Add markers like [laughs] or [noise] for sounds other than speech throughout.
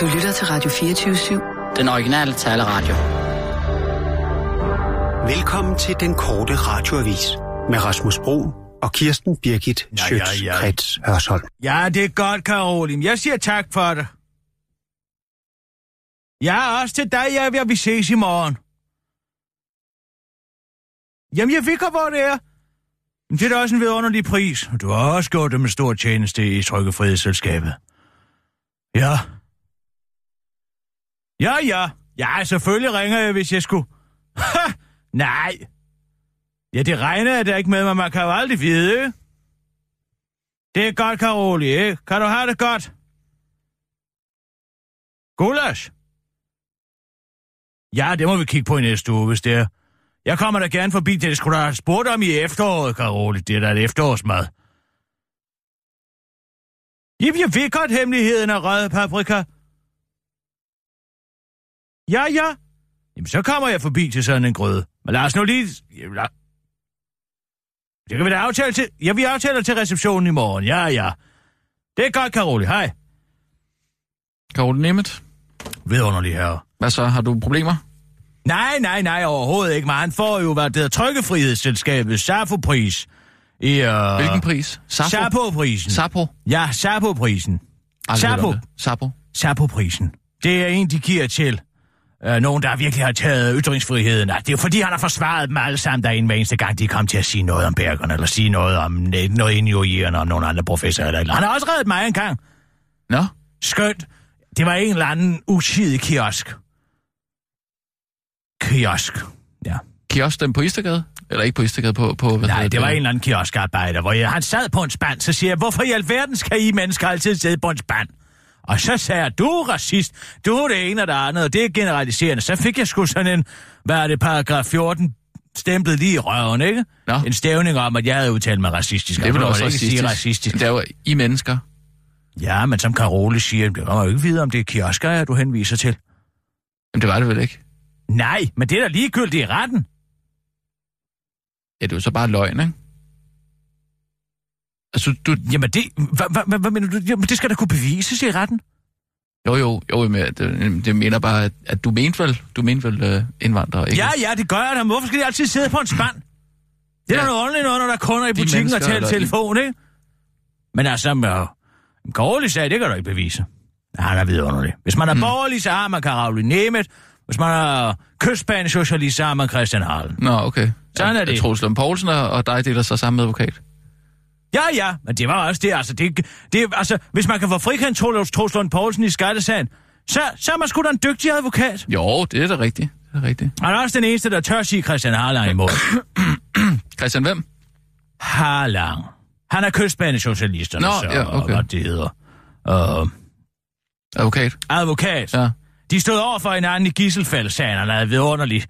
Du lytter til Radio 24-7. Den originale taleradio. Velkommen til den korte radioavis med Rasmus Bro og Kirsten Birgit Ja, ja, ja. Schøtz-Krets Hørsholm. Ja, det er godt, Karoline. Jeg siger tak for det. Ja, også til dig, ja, vi ses i morgen. Jamen, jeg fik hvor det er. Men det er da også en vidunderlig pris. Du har også gjort det med stor tjeneste i Trykkefrihedsselskabet. Ja. Ja, ja. Ja, selvfølgelig ringer jeg, hvis jeg skulle. Ha! Nej. Ja, det regner jeg da ikke med, men man kan jo aldrig vide, ikke? Det er godt, Karoli, ikke? Kan du have det godt? Gulasch? Ja, det må vi kigge på i næste uge, hvis det er. Jeg kommer da gerne forbi, det skulle du have spurgt om i efteråret, Karoli. Det er da et efterårsmad. Jamen, jeg ved godt hemmeligheden af rød paprika. Ja, ja. Jamen, så kommer jeg forbi til sådan en grøde. Men lad os nu lige... Jamen, lad... Det kan vi da aftale til... Ja, vi aftaler til receptionen i morgen. Ja, ja. Det er godt, Karoli. Hej. Karol Nemeth, Vidunderlig herre. hvad så? Har du problemer? Nej, nej, nej, overhovedet ikke. Men han får jo, hvad det hedder, Trykkefrihedsselskabet, Safo-pris. I, uh, Hvilken pris? Sapo? Sapo-prisen. Sapo? Ja, Sapo-prisen. Sapo. Sapo? Sapo-prisen. Det er en, de giver til øh, nogen, der virkelig har taget ytringsfriheden. Det er jo fordi, han har forsvaret dem alle sammen derinde hver eneste gang, de kom til at sige noget om Bergerne, eller sige noget om noget injurierende om nogle andre professorer. Eller, eller. Han har også reddet mig engang. Nå? Skønt. Det var en eller anden utidig kiosk. Kiosk. Ja. Kiosk den på Istergade? Eller ikke på Istergade, på... på hvad Nej, hedder det var en eller anden kioskarbejder, hvor jeg, han sad på en spand, så siger jeg, hvorfor i alverden skal I mennesker altid sidde på en spand? Og så sagde jeg, du er racist, du er det ene og det andet, og det er generaliserende. Så fik jeg sgu sådan en, hvad er det, paragraf 14, stemplet lige i røven, ikke? Nå. En stævning om, at jeg havde udtalt mig racistisk. Det må også ikke racistisk. sige racistisk. Det er jo I mennesker. Ja, men som Karole siger, det man jo ikke vide, om det er kiosker, du henviser til. Jamen, det var det vel ikke? Nej, men det er da ligegyldigt i retten. Ja, det er jo så bare løgn, ikke? Altså, du... Jamen det, hvad, hvad, hvad, hvad mener du? Jamen det skal da kunne bevises i retten. Jo, jo, jo, men det, det mener bare, at, at du mente vel, du mente vel uh, indvandrere, ikke? Ja, ja, det gør jeg da. Men hvorfor skal de altid sidde på en spand? Det er Ja. ja. noget ordentligt noget, når der er kunder i De butikken og taler telefon, ikke? Men altså, med Karoli sagde, det kan du ikke bevise. Ja, han er vidunderlig. Hvis man er mm. borgerlig, så har man Karoli Nemeth. Hvis man er kystbanesocialist, så har man Christian Harlen. Nå, okay. Sådan er det. Troels Lund Poulsen og, dig deler så samme advokat. Ja, ja, men det var også det. Altså, det, det, altså hvis man kan få frikendt Troels Troelslund Poulsen i skattesagen, så, så er man sgu da en dygtig advokat. Jo, det er da rigtigt. Det er rigtigt. Han er også den eneste, der tør sige Christian Harlang imod. [clears throat] Christian, hvem? Harlang. Han er kystbanesocialisterne, Nå, så, ja, okay. hvad det hedder. Uh, Advokat. advokat. Ja. De stod over for hinanden i Gisselfeld-sagen, han havde vidunderligt.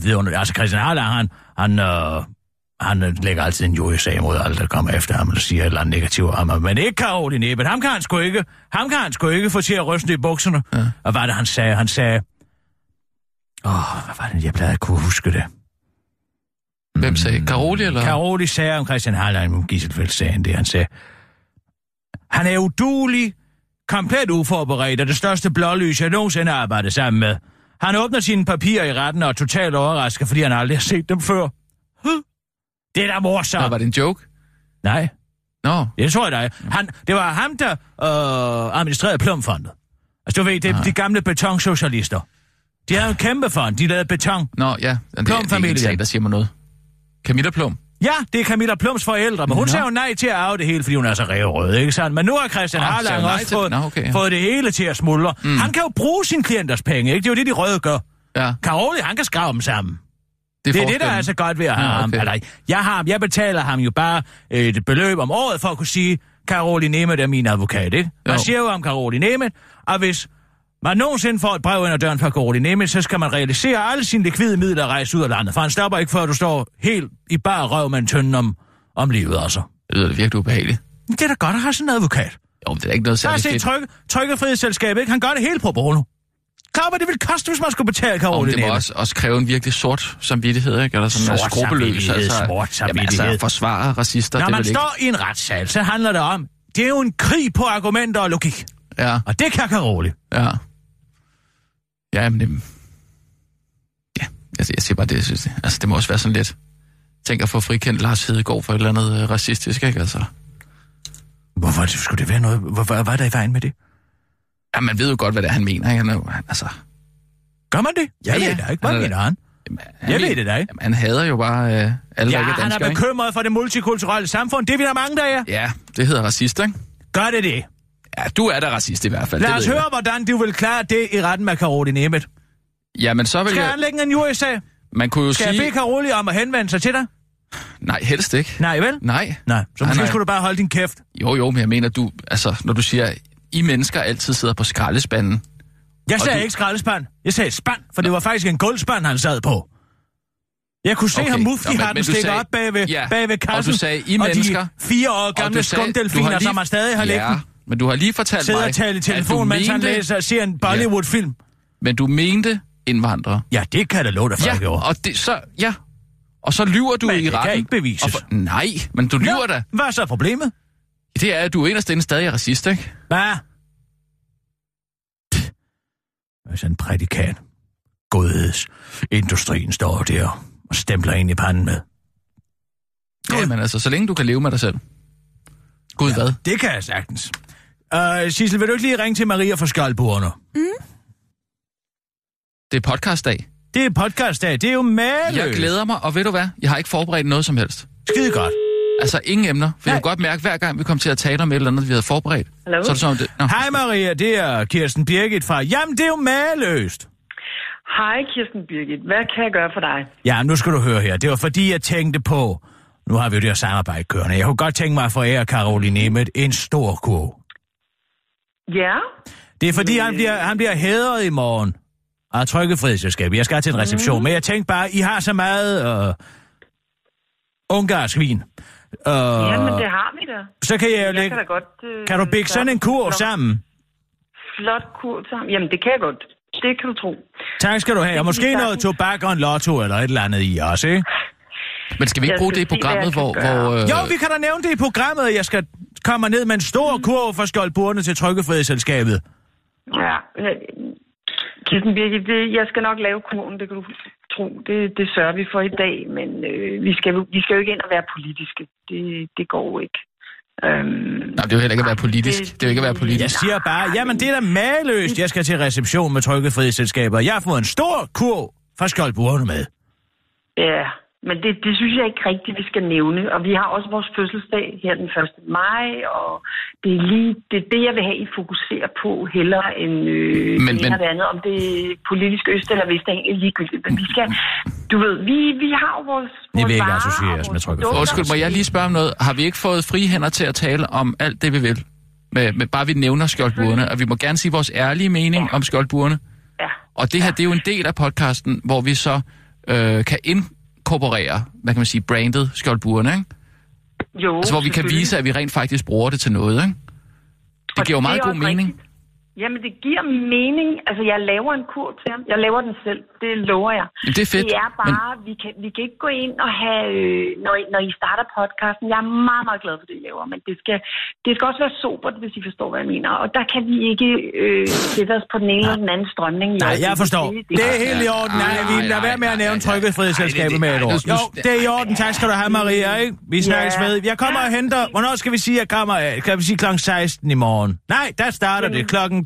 vidunderligt. Altså Christian Harlang, han, han, øh, han øh, lægger altid en jury-sag mod alle, der kommer efter ham, eller siger et eller andet negativt om ham. Men ikke Karol i næbet. Ham kan han sgu ikke, ham kan han sgu ikke få til at ryste i bukserne. Ja. Og hvad var det, han sagde? Han sagde... Åh, hvad var det, jeg plejede at kunne huske det. Hvem sagde? Karoli, eller? Karoli sagde om Christian Harlang om Gisselfeldt-sagen, det han sagde. Han er udulig, komplet uforberedt, og det største blålys, jeg nogensinde har arbejdet sammen med. Han åbner sine papirer i retten og er totalt overrasket, fordi han aldrig har set dem før. Det er da Nå, morsomt. var det en joke? Nej, Nå, det tror jeg da. Han, det var ham, der øh, administrerede Plumfondet. Altså, du ved, det er de gamle betonsocialister. De havde en kæmpe fond, de lavede beton. Nå, ja. Det, det, det er en der siger mig noget. Camilla Plum. Ja, det er Camilla Plums forældre, men hun Nå. sagde jo nej til at arve det hele, fordi hun er så rævrød, ikke sandt? Men nu har Christian oh, Harlang også fået, det? Nå, okay, ja. fået det hele til at smuldre. Mm. Han kan jo bruge sine klienters penge, ikke? Det er jo det, de røde gør. Ja, Karoli, han kan skrave dem sammen. Det er, Det er det, der er så godt ved at have Ja, okay. ham. Altså, jeg, har, jeg betaler ham jo bare et beløb om året for at kunne sige, Karoli Nemeth er min advokat, ikke? Man Jo. siger jo om Karoli Nemeth, og hvis man nogensinde får et brev ad døren fra Karoli Nemeth, så skal man realisere alle sine likvide midler og rejse ud af landet, for han stopper ikke, før du står helt i bare røv med en tønde om, om livet, altså. Det lyder virkelig ubehageligt. Men Det er da godt at have sådan en advokat. Jo, men det er ikke noget Der særligt set fedt. trykke, trykkefrihedsselskabet, ikke? Han gør det hele på bono. Klar, hvad det ville koste, hvis man skulle betale Og Karoli det må også, også kræve en virkelig sort samvittighed, ikke? Eller sådan Sort en skrupelløs. samvittighed, sort Jamen altså, samvittighed. forsvare racister, Når det man ikke... står i en retssal, så handler det om, det er jo en krig på argumenter og logik. Ja, Og det kan Karoli. ja. Ja, men det... Ja, jeg, jeg siger bare det, jeg synes det. Altså, det må også være sådan lidt... Tænk at få frikendt Lars Hedegaard for et eller andet øh, racistisk, ikke? Altså, Hvorfor skulle det være noget? Hvad er der i vejen med det? Ja, man ved jo godt, hvad det er, han mener, ikke? Han er jo, han- altså... Gør man det? Jeg Ja, ved ja. det ikke. Hvad Han er- mener han? Jamen, han Jeg ved det da ikke. Jamen, han hader jo bare øh, alle, Ja, der ikke er han danskere, er ikke? bekymret for det multikulturelle samfund. Det er vi der mange, der er. Ja, det hedder racist, ikke? Gør det det? Ja, du er da racist i hvert fald. Lad os ved jeg. høre, hvordan du vil klare det i retten med Karoli Nemeth. Jamen, så vil Skal jeg... han lægge en jurisag? Man kunne jo Skal jeg sige... bede Karoli om at henvende sig til dig? Nej, helst ikke. Nej, vel? Nej. Nej, så Nej, måske nej. skulle du bare holde din kæft. Jo, jo, men jeg mener, du... Altså, når du siger, I mennesker altid sidder på skraldespanden. Jeg sagde du- ikke skraldespand. Jeg sagde spand, for det var faktisk en gulvspand, han sad på. Jeg kunne se Okay. ham Nå, mufti men- har men den du stikke sagde- op bag ved, Ja, bag ved og du kassen. sagde, I og mennesker- de fire år Og gamle skumdelfiner, lige- som han stadig har liggende. Ja, men du har lige fortalt Sidder mig, og taler i telefon, mens han mente- læser og ser en Bollywood-film. Men du mente indvandrere. Ja, det kan da love dig for, Ja, gjorde. og det, så, ja. Og så lyver du Men i det kan retten. ikke bevises. Og for, nej, men du lyver da. Hvad er så problemet? Det er, at du inderst inde stadig er racist, ikke? Hvad? Hvis en prædikat. Godhedsindustrien står der og stempler ind i panden med. Ja, men altså, så længe du kan leve med dig selv. Gud, ja. hvad? Det kan jeg sagtens. Uh, Sissel, vil du ikke lige ringe til Maria fra Skjoldborne? Det er podcastdag. Det er podcastdag, det er jo maløst. Jeg glæder mig, og ved du hvad? Jeg har ikke forberedt noget som helst. Skide godt. Altså, ingen emner. For jeg kunne godt mærke, hver gang vi kom til at tale om et eller andet, vi havde forberedt. Hallo? Så er det som om det... Nå. Hej Maria, det er Kirsten Birgit fra... Jamen, det er jo maløst. Hej Kirsten Birgit, hvad kan jeg gøre for dig? Ja, nu skal du høre her. Det var fordi, jeg tænkte på... Nu har vi jo det her samarbejde kørende. Jeg kunne godt tænke mig at forære Caroline Nemeth en stor kurv. Ja? Det er fordi, han bliver, han bliver hædret i morgen af Trykkefrihedsselskabet. Jeg skal til en reception, mm. men jeg tænkte bare, I har så meget øh, ungarsk vin. Øh, Jamen, det har vi da. så kan jeg jo Jeg lægge... kan godt... Øh, Kan du bække sådan en kur flot- sammen? Flot kur sammen. Jamen, det kan jeg godt. Det kan du tro. Tak skal du have. Og måske noget tobak og en lotto eller et eller andet i også, ikke? Men skal vi ikke Jeg bruge det i se, programmet, kan hvor... hvor øh, Jo, vi kan da nævne det i programmet. Jeg skal komme ned med en stor kurv for Skjoldburne til Trykkefrihedsselskabet. Ja. Kirsten Birgit, det, jeg skal nok lave kurven, det kan du tro. Det, det sørger vi for i dag, men øh, vi, skal, jo- vi skal jo ikke ind og være politiske. Det, det går jo ikke. Øhm, Nej, det er jo heller ikke at være politisk. Det er jo ikke at være politisk. Jeg siger bare, jamen det er da maløst. Jeg skal til reception med Trykkefrihedsselskabet. Jeg har fået en stor kurv fra Skjoldburne med. Ja, men det, det synes jeg ikke rigtigt, vi skal nævne. Og vi har også vores fødselsdag her den 1. maj, og det er lige det, er det jeg vil have, I fokuserer på, hellere end øh, Men- det ene men- og det andet. Om det er politisk øst eller vest, er egentlig ligegyldigt. Men vi skal, du ved, vi, vi har jo vores, vores Vi vil ikke associeres og med vores tryk og produkter. Undskyld, må jeg lige spørge om noget? Har vi ikke fået frie hænder til at tale om alt det, vi vil? Med, med bare vi nævner skjoldburene, og vi må gerne sige vores ærlige mening om skjoldburene. Ja. Og det her, det er jo en del af podcasten, hvor vi så øh, kan inkorporere, hvad kan man sige, brandet skjoldburene, ikke? Jo, Altså, hvor vi kan vise, at vi rent faktisk bruger det til noget, ikke? Det Og giver jo meget god mening. rigtigt. Jamen, det giver mening. Altså, jeg laver en kur til ham. Jeg laver den selv. Det lover jeg. Det er fedt. Det er bare, men... vi, kan, vi kan ikke gå ind og have, øh, når, I- når I starter podcasten, jeg er meget, meget glad for det, I laver, men det skal, det skal også være sobert, hvis I forstår, hvad jeg mener. Og der kan vi ikke øh, sætte os på den ene eller den anden strømning. i Nej, jeg øjeblikket. forstår. Det, Det er det, helt i orden. Nej, vi lader være med at nævne Trykkefrihedsselskabet med et ord. nej, Jo, det er i orden. Tak skal du have, Maria, ikke? Vi snakkes ved. Jeg kommer og henter... Hvornår skal vi sige, at jeg kommer? øh, Kan vi sige klokken 16 i morgen? Nej, der starter det klokken, 12,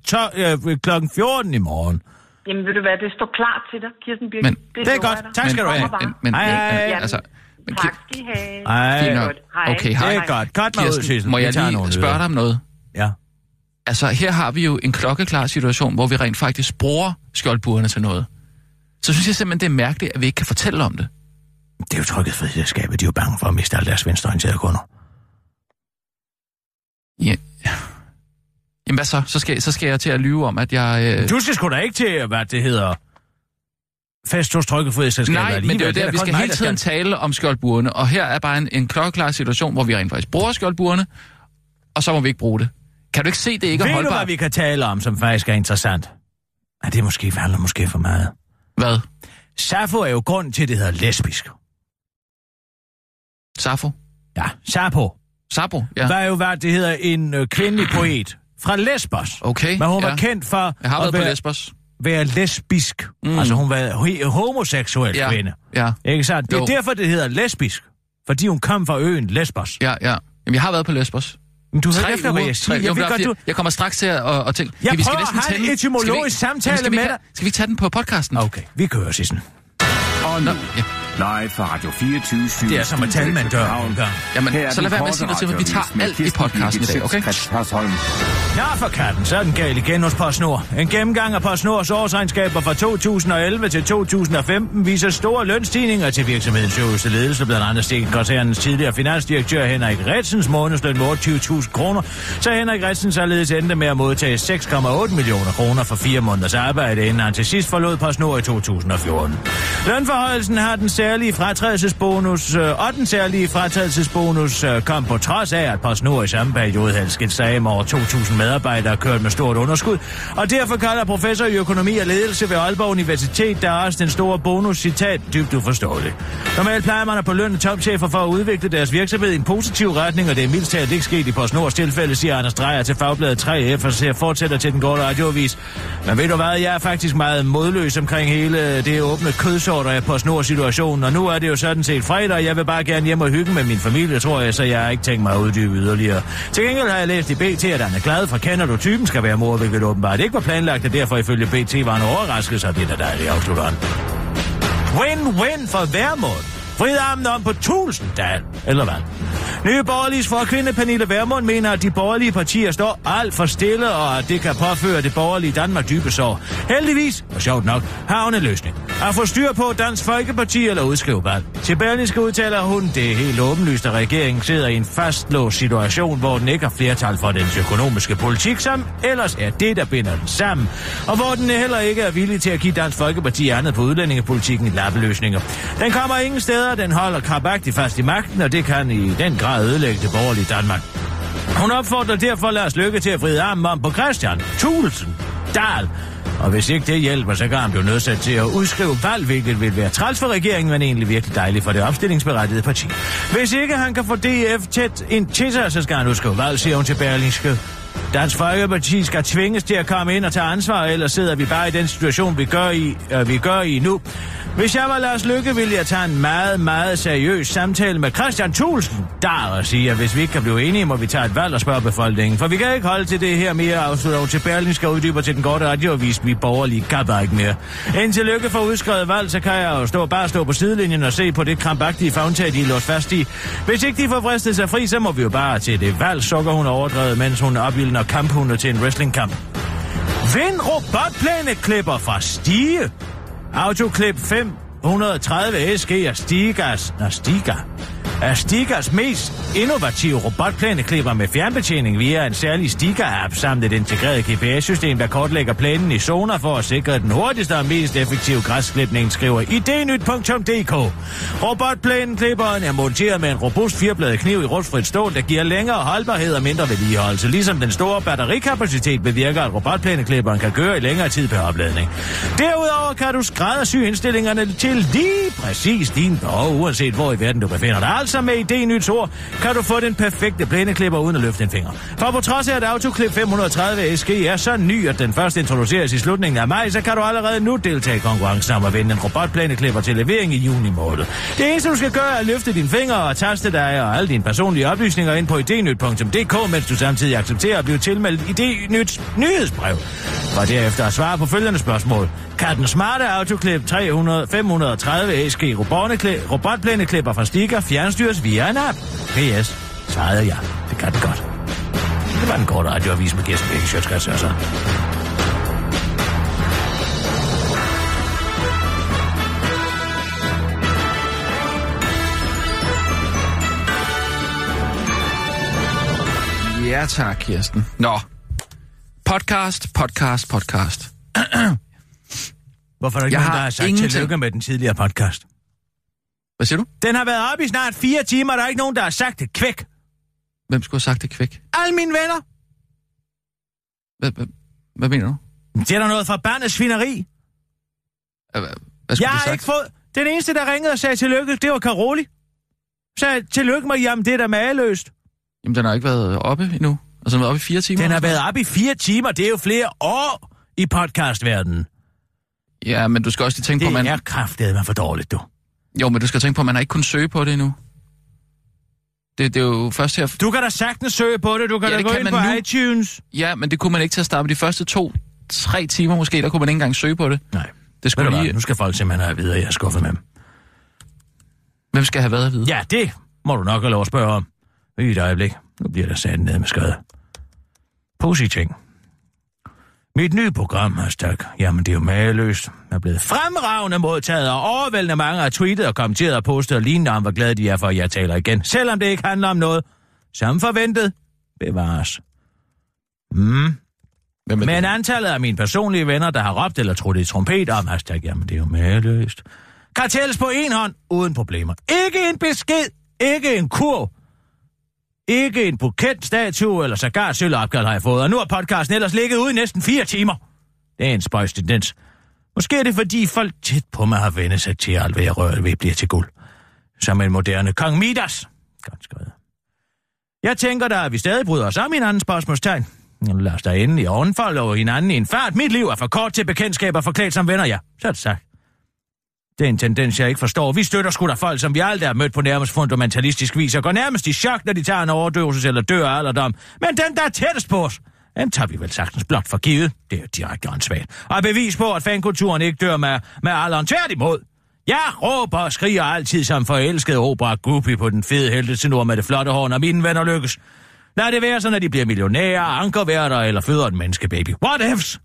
øh, klokken 14 i morgen. Jamen, ved du hvad, det står klar til dig, Kirsten Birgit. Men- Det er lover godt. dig. Tak skal du have. Men, men, Hej, hej. altså, men, Tak skal I have. Ej. Godt. Hej. Okay, det hej. er godt. Godt mig ud, Kirsten, må jeg lige spørge dig om noget? Ja. Altså, her har vi jo en klokkeklar situation, hvor vi rent faktisk bruger skjoldburene til noget. Så synes jeg simpelthen, det er mærkeligt, at vi ikke kan fortælle om det. Det er jo Trykkefrihedsselskabet. De er jo bange for at miste alle deres venstreorienterede kunder. Ja. Jamen hvad så? Så skal, så skal jeg til at lyve om, at jeg... Øh... Du skal sgu da ikke til, hvad det hedder... Fest hos Trykkefrihedsselskabet Nej, men det er jo der, da vi skal mig, hele der tiden tale om skjoldburene, og her er bare en, en klokkeklar situation, hvor vi rent faktisk bruger skjoldburene, og så må vi ikke bruge det. Kan du ikke se, det ikke er Ved du, hvad holdbart? vi kan tale om, som faktisk er interessant? Ja, det er måske, handler måske for meget. Hvad? Sappho er jo grund til, at det hedder lesbisk. Safo? Ja. Sapo? Ja. Ja. Der er jo, hvad det hedder, en øh, kvindelig poet fra Lesbos. Okay, Men hun var ja. kendt for Jeg har været på være, Lesbos. være lesbisk. Mm. Altså hun var ho- homoseksuel Ja, kvinde. ja, Ikke sandt? Det er Jo. derfor, det hedder lesbisk. Fordi hun kom fra øen Lesbos. ja, ja. Jamen, jeg har været på Lesbos. Men du hørte efter, hvad jeg siger. Jeg godt, du... Jeg kommer straks til at, at, at tænke... Jeg vi skal prøver at have en etymologisk samtale med dig. Skal vi ikke tage den på podcasten? Okay, vi kører, Sissen. Og nu, ja. Live fra Radio 24 7, Det er som at tale med en dør. Jamen, så lad være med at sige noget til mig. Vi tager alt i podcasten i dag, okay? Nå for katten, så er den gal igen hos PostNord. En gennemgang af PostNords årsregnskaber fra 2011 til 2015 viser store lønstigninger til virksomhedens øverste ledelse. Blandt andet steg koncernens tidligere finansdirektør Henrik Retsens månedsløn med 28.000 kroner, så Henrik Retsen således endte med at modtage 6,8 millioner kroner for fire måneders arbejde, inden han til sidst forlod PostNord i 2014. Lønforhøjelsen har den særlige fratrædelsesbonus, øh, og den særlige fratrædelsesbonus øh, kom på trods af, at PostNord i samme periode havde skilt sag med over 2.000 medarbejdere kørt med stort underskud, og derfor kalder professor i økonomi og ledelse ved Aalborg Universitet, der er også den store bonus, citat, dybt uforståeligt. Normalt plejer man at på løn topchefer for at udvikle deres virksomhed i en positiv retning, og det er mildt talt ikke sket i PostNords tilfælde, siger Anders Dreyer til Fagbladet 3F, og ser fortsætter til den gode radioavis. Men ved du hvad, jeg er faktisk meget modløs omkring hele det åbne kødsorter af PostNords situation, og nu er det jo sådan set fredag, og jeg vil bare gerne hjem og hygge med min familie, tror jeg, så jeg har ikke tænkt mig at uddybe yderligere. Til gengæld har jeg læst i BT, at han er glad for, kender du typen skal være mor, hvilket åbenbart ikke var planlagt, og derfor ifølge BT var en overraskelse, og det er da dejligt, afslutter han. Win-win for Værmund. Vrid armen om på Tulsendal, eller hvad? Nye Borgerliges forkvinde Pernille Vermund mener, at de borgerlige partier står alt for stille, og at det kan påføre det borgerlige Danmark dybe sår. Heldigvis, og sjovt nok, har hun en løsning. At få styr på Dansk Folkeparti eller udskrive valg. Til Berlingske udtaler hun, det er helt åbenlyst, at regeringen sidder i en fastlåst situation, hvor den ikke har flertal for dens økonomiske politik, som ellers er det, der binder den sammen. Og hvor den heller ikke er villig til at give Dansk Folkeparti andet på udlændingepolitikken i lappeløsninger. Den kommer ingen steder, den holder krabagtigt fast i magten, og det kan i den grad ødelægge det borgerlige Danmark. Hun opfordrer derfor Lars Lykke til at vride armen om på Christian Thulesen Dahl. Og hvis ikke det hjælper, så kan han blive nødsat til at udskrive valg, hvilket vil være træls for regeringen, men egentlig virkelig dejligt for det opstillingsberettigede parti. Hvis ikke han kan få DF tæt ind til sig, så skal han udskrive valg, siger hun til Berlingske. Dansk Folkeparti skal tvinges til at komme ind og tage ansvar, ellers sidder vi bare i den situation, vi gør i, øh, vi gør i nu. Hvis jeg var Lars Lykke, ville jeg tage en meget, meget seriøs samtale med Christian Thulsen, der og sige, at hvis vi ikke kan blive enige, må vi tage et valg og spørge befolkningen. For vi kan ikke holde til det her mere, afslutter hun til Berlin skal uddybe til den korte radioavis. Vi borgerlige kan bare ikke mere. Indtil Lykke får udskrevet valg, så kan jeg jo stå, bare stå på sidelinjen og se på det krampagtige fagntag, de er låst fast i. Hvis ikke de får fristet sig fri, så må vi jo bare til det valg, sukker hun overdrevet, mens hun opildner kamphunde til en wrestlingkamp. Vind robotplæneklipper fra Stige. Autoklip 530 SG og Stigas... Nå, Stiga. Er Stikas mest innovative robotplæneklipper med fjernbetjening via en særlig Stika-app samt et integreret GPS-system, der kortlægger plænen i zoner for at sikre den hurtigste og mest effektive græsklipning, skriver idnyt.dk. Robotplæneklipperen er monteret med en robust firebladet kniv i rustfrit stål, der giver længere holdbarhed og mindre vedligeholdelse. Ligesom den store batterikapacitet bevirker, at robotplæneklipperen kan køre i længere tid per opladning. Derudover kan du skræddersy indstillingerne til lige præcis din behov, uanset hvor i verden du befinder dig. Altså med ID-nyt ord, kan du få den perfekte plæneklipper uden at løfte en finger. For på trods af, at Autoclip 530 SG er så ny, at den først introduceres i slutningen af maj, så kan du allerede nu deltage i konkurrencen om at vinde en robotplæneklipper til levering i juni måned. Det eneste, du skal gøre, er at løfte dine fingre og taste dig og alle dine personlige oplysninger ind på idnyt.dk, mens du samtidig accepterer at blive tilmeldt idnyts nyhedsbrev. For derefter at svare på følgende spørgsmål. Kan den smarte Autoklip 300, 530 SG robotplæne- robotplæneklipper fra Stikker fjernstyres via en app? PS. Svarede jeg. Det kan det godt. Det var en kort radioavis med gæsten Birgit Sjøtskrets og så. Ja tak, Kirsten. Nå. Podcast, podcast, podcast. [clears throat] Hvorfor er der ikke Jeg nogen, der har sagt ingenting. tillykke med den tidligere podcast? Hvad siger du? Den har været oppe i snart fire timer, og der er ikke nogen, der har sagt det kvæk. Hvem skulle have sagt det kvæk? Alle mine venner. Hvad, hvad, hvad mener du? Det er der noget fra barnets svineri. Hvad, hvad Jeg har sagt? ikke fået... Den eneste, der ringede og sagde tillykke, det var Karoli. Sagde tillykke med, jamen det er da mageløst. Jamen, den har ikke været oppe endnu. Og så har den været op i fire timer? Den har været op i fire timer. Det er jo flere år i podcastverdenen. Ja, men du skal også lige tænke Det på, at er man... kraftedeme for dårligt, du. Jo, men du skal tænke på, at man har ikke kunnet søge på det endnu. Det, det er jo først her... Du kan da sagtens søge på det. Du kan Ja, da det gå kan ind man på nu. iTunes. Ja, men det kunne man ikke til at starte med de første to, tre timer måske, der kunne man ikke engang søge på det. Nej. Det skulle hvad? lige... Nu skal folk simpelthen have at vide, at jeg er skuffet med dem. Hvem skal have været at vide? Ja, det må du nok have lov at spørge om. I et øjeblik. Nu bliver der sat ned med skade. Pussy ting. Mit nye program, hashtag, jamen det er jo mageløst, er blevet fremragende modtaget, og overvældende mange har tweetet og kommenteret og postet og lignende om, hvor glade de er for, at jeg taler igen. Selvom det ikke handler om noget, som forventet, bevares. Mm. Hvem Men det? antallet af mine personlige venner, der har råbt eller trudt i trompet om, hashtag, jamen det er jo mageløst, kan tælles på en hånd uden problemer. Ikke en besked, ikke en kurv, ikke en buket, statue eller sågar sølvopkald har jeg fået, og nu har podcasten ellers ligget ude i næsten fire timer. Det er en spøjs tendens. Måske er det, fordi folk tæt på mig har vendt sig til, alt hvad jeg rører ved bliver til guld. Som en moderne kong Midas. Godt skrevet. Jeg tænker da, at vi stadig bryder os om hinanden spørgsmålstegn. Lad os da endelig ovenfolde over hinanden i en fart. Mit liv er for kort til bekendtskaber forklædt som venner, ja. Så er det sagt. Det er en tendens, jeg ikke forstår. Vi støtter sgu da folk, som vi aldrig har mødt på nærmest fundamentalistisk vis, og går nærmest i chok, når de tager en overdosis eller dør af alderdom. Men den, der er tættest på os, den tager vi vel sagtens blot for givet. Det er direkte åndssvagt. Og bevis på, at fankulturen ikke dør med, med alderen tværtimod. Jeg råber og skriger altid som forelsket opera Guppy på den fede helte til nord med det flotte hår, når mine venner lykkes. Lad det være sådan, at de bliver millionærer, ankerværter eller føder en menneskebaby. What ifs?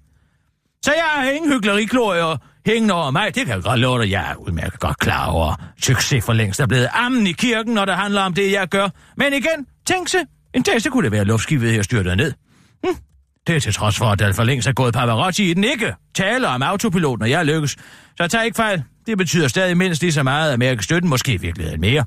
Så jeg er ingen hyggeleriklorer hængende over mig. Det kan jeg godt love dig. Jeg er udmærket godt klar over. Succes for længst er blevet ammen i kirken, når det handler om det, jeg gør. Men igen, tænk se. En dag så kunne det være at luftskibet her styrtet ned. Hm. Det er til trods for, at der for længst er gået Pavarotti i den ikke. Taler om autopilot, når jeg lykkes. Så tag ikke fejl. Det betyder stadig mindst lige så meget at mærke støtten, måske i virkeligheden mere.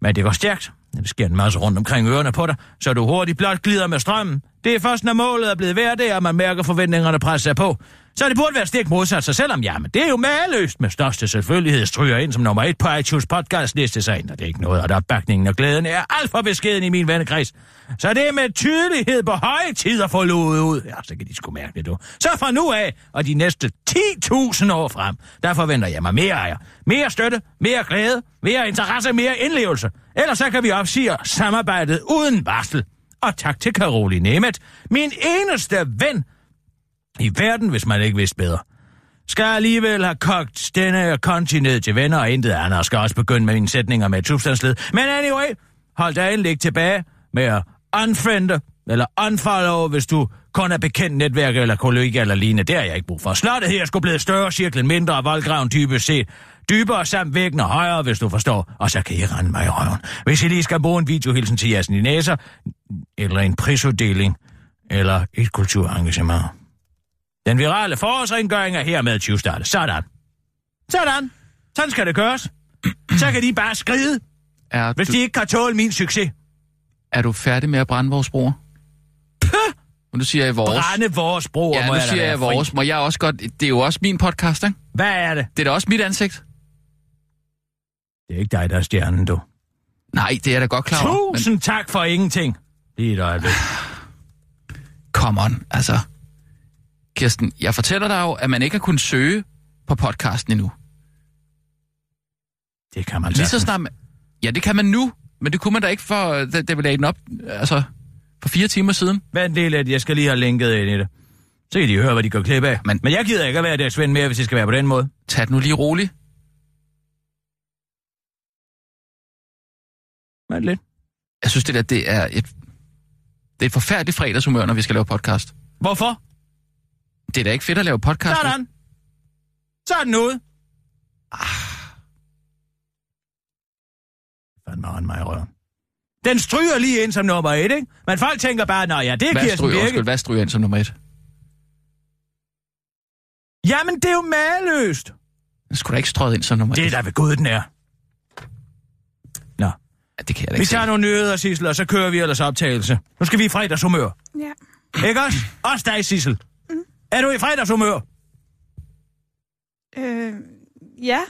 Men det går stærkt. Det sker en masse rundt omkring ørerne på dig, så du hurtigt blot glider med strømmen. Det er først, når målet er blevet hverdag, at man mærker forventningerne presse sig på. Så det burde være stik modsat sig, selvom jamen, det er jo maløst med største selvfølgelighed stryger ind som nummer et på iTunes podcast liste sig ind, og det er ikke noget, at opbakningen og glæden er alt for beskeden i min vennekreds. Så det er med tydelighed på høje tid at få lovet ud. Ja, så kan de sgu mærke det, du. Så fra nu af, og de næste 10.000 år frem, der forventer jeg mig mere af jer. Mere støtte, mere glæde, mere interesse, mere indlevelse. Ellers så kan vi opsige samarbejdet uden varsel. Og tak til Karoli Nemeth, min eneste ven i verden, hvis man ikke vidste bedre. Skal alligevel have kogt denne konti ned til venner og intet andet, og skal også begynde med mine sætninger med et substansled. Men anyway, hold da endelig ikke tilbage med at unfriende eller unfollow, hvis du kun er bekendt netværk eller kollega eller lignende. Det har jeg ikke brug for. Slottet her skulle blive større, cirklen mindre og voldgraven dybest set. Dybere samt væggen og højere, hvis du forstår. Og så kan I rende mig i røven. Hvis I lige skal bruge en videohilsen til jeres næser, eller en prisuddeling, eller et kulturengagement. Den virale forårsrengøring er hermed 20 startet. Sådan. Sådan. Sådan skal det gøres. Så kan de bare skride, Er hvis du, de ikke kan tåle min succes. er du færdig med at brænde vores broer? Men du siger jeg vores. Brænde vores broer, Ja, må nu jeg siger jeg vores. Må jeg også godt... Det er jo også min podcast, ikke? Hvad er det? Det er da også mit ansigt. Det er ikke dig, der er stjernen, du. Nej, det er da godt klar over. Men Tusind tak for ingenting. Lige et øjeblik. come on, altså. Kirsten, jeg fortæller dig jo, at man ikke har kunnet søge på podcasten endnu. Det kan man Lige så snart... Man... Ja, det kan man nu, men det kunne man da ikke for... Det, det vil den op, altså, for fire timer siden. Vent lige lidt, jeg skal lige have linket ind i det. Så kan de høre, hvad de går klip af. Men, Men- Men jeg gider ikke at være der Svend mere, hvis det skal være på den måde. Tag det nu lige roligt. Vent lidt. Jeg synes, det der, det er et... Det er et forfærdeligt fredagshumør, når vi skal lave podcast. Hvorfor? Det er da ikke fedt at lave podcast. Sådan. Så er den ude. Fandme rende mig i røven. Den stryger lige ind som nummer et, ikke? Men folk tænker bare, nå ja, det er Hvad Kirsten stryger, Birke. undskyld, hvad stryger ind som nummer et? Jamen, det er jo maløst. Den skulle da ikke strøget ind som nummer Det er et. da ved Gud, den er. Ja, det kan jeg da vi ikke se. tager nogle nyheder, Sissel, og så kører vi ellers optagelse. Nu skal vi i fredagshumør. Ja. Ikke også? Også dig, Sissel. Er du i fredagshumør? Øh, ja.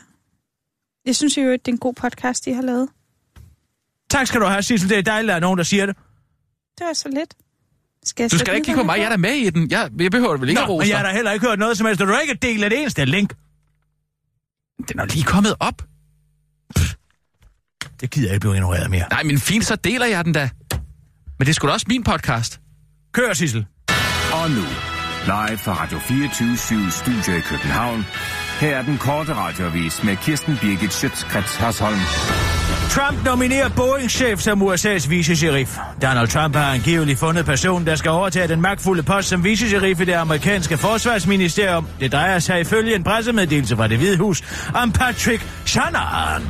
Jeg synes jo, at det er en god podcast, de har lavet. Tak skal du have, Sissel. Det er dejligt, at der er nogen, der siger det. Det var så lidt. Skal jeg Du skal da ikke kigge på mig, jeg er da med i den. Jeg, jeg behøver vel ikke at Nå, rose men jeg har da heller ikke hørt noget som helst. Du har ikke delt et eneste link. Den er lige kommet op. Det gider jeg ikke blive ignoreret mere. Nej, men fint, så deler jeg den da. Men det er sgu da også min podcast. Kør, Sissel. Og nu, live fra Radio 24 Studio i København. Her er den korte radiovis med Kirsten Birgit Schøtzgrads Hasholm. Trump nominerer Boeing-chef som USA's vicesheriff. Donald Trump har angiveligt fundet personen, der skal overtage den magtfulde post som vicesheriff i det amerikanske forsvarsministerium. Det drejer sig ifølge en pressemeddelelse fra det hvide hus om Patrick Shanahan,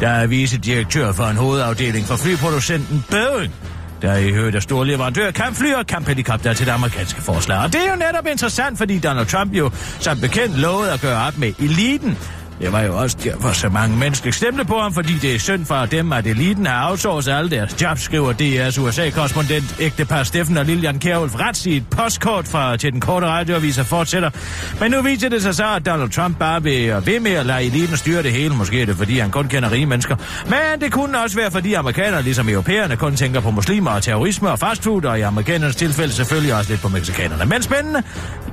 der er vicedirektør for en hovedafdeling for flyproducenten Boeing. Der er i øvrigt er stor leverandør af kampfly og kamphelikopter til det amerikanske forslag. Og det er jo netop interessant, fordi Donald Trump jo som bekendt lovede at gøre op med eliten. Det var jo også derfor, så mange mennesker stemte på ham, fordi det er synd for dem, at eliten har outsourcet alle deres jobs, skriver DR's USA-korrespondent ægtepar Steffen og Lilian Kjærulf Rats i et postkort fra, til den korte radioavis og fortsætter. Men nu viser det sig så, at Donald Trump bare vil ved med at lade eliten styre det hele. Måske er det, fordi han kun kender rige mennesker. Men det kunne også være, fordi amerikanere, ligesom europæerne, kun tænker på muslimer og terrorisme og fastfood, og i amerikanernes tilfælde selvfølgelig også lidt på mexikanerne. Men spændende,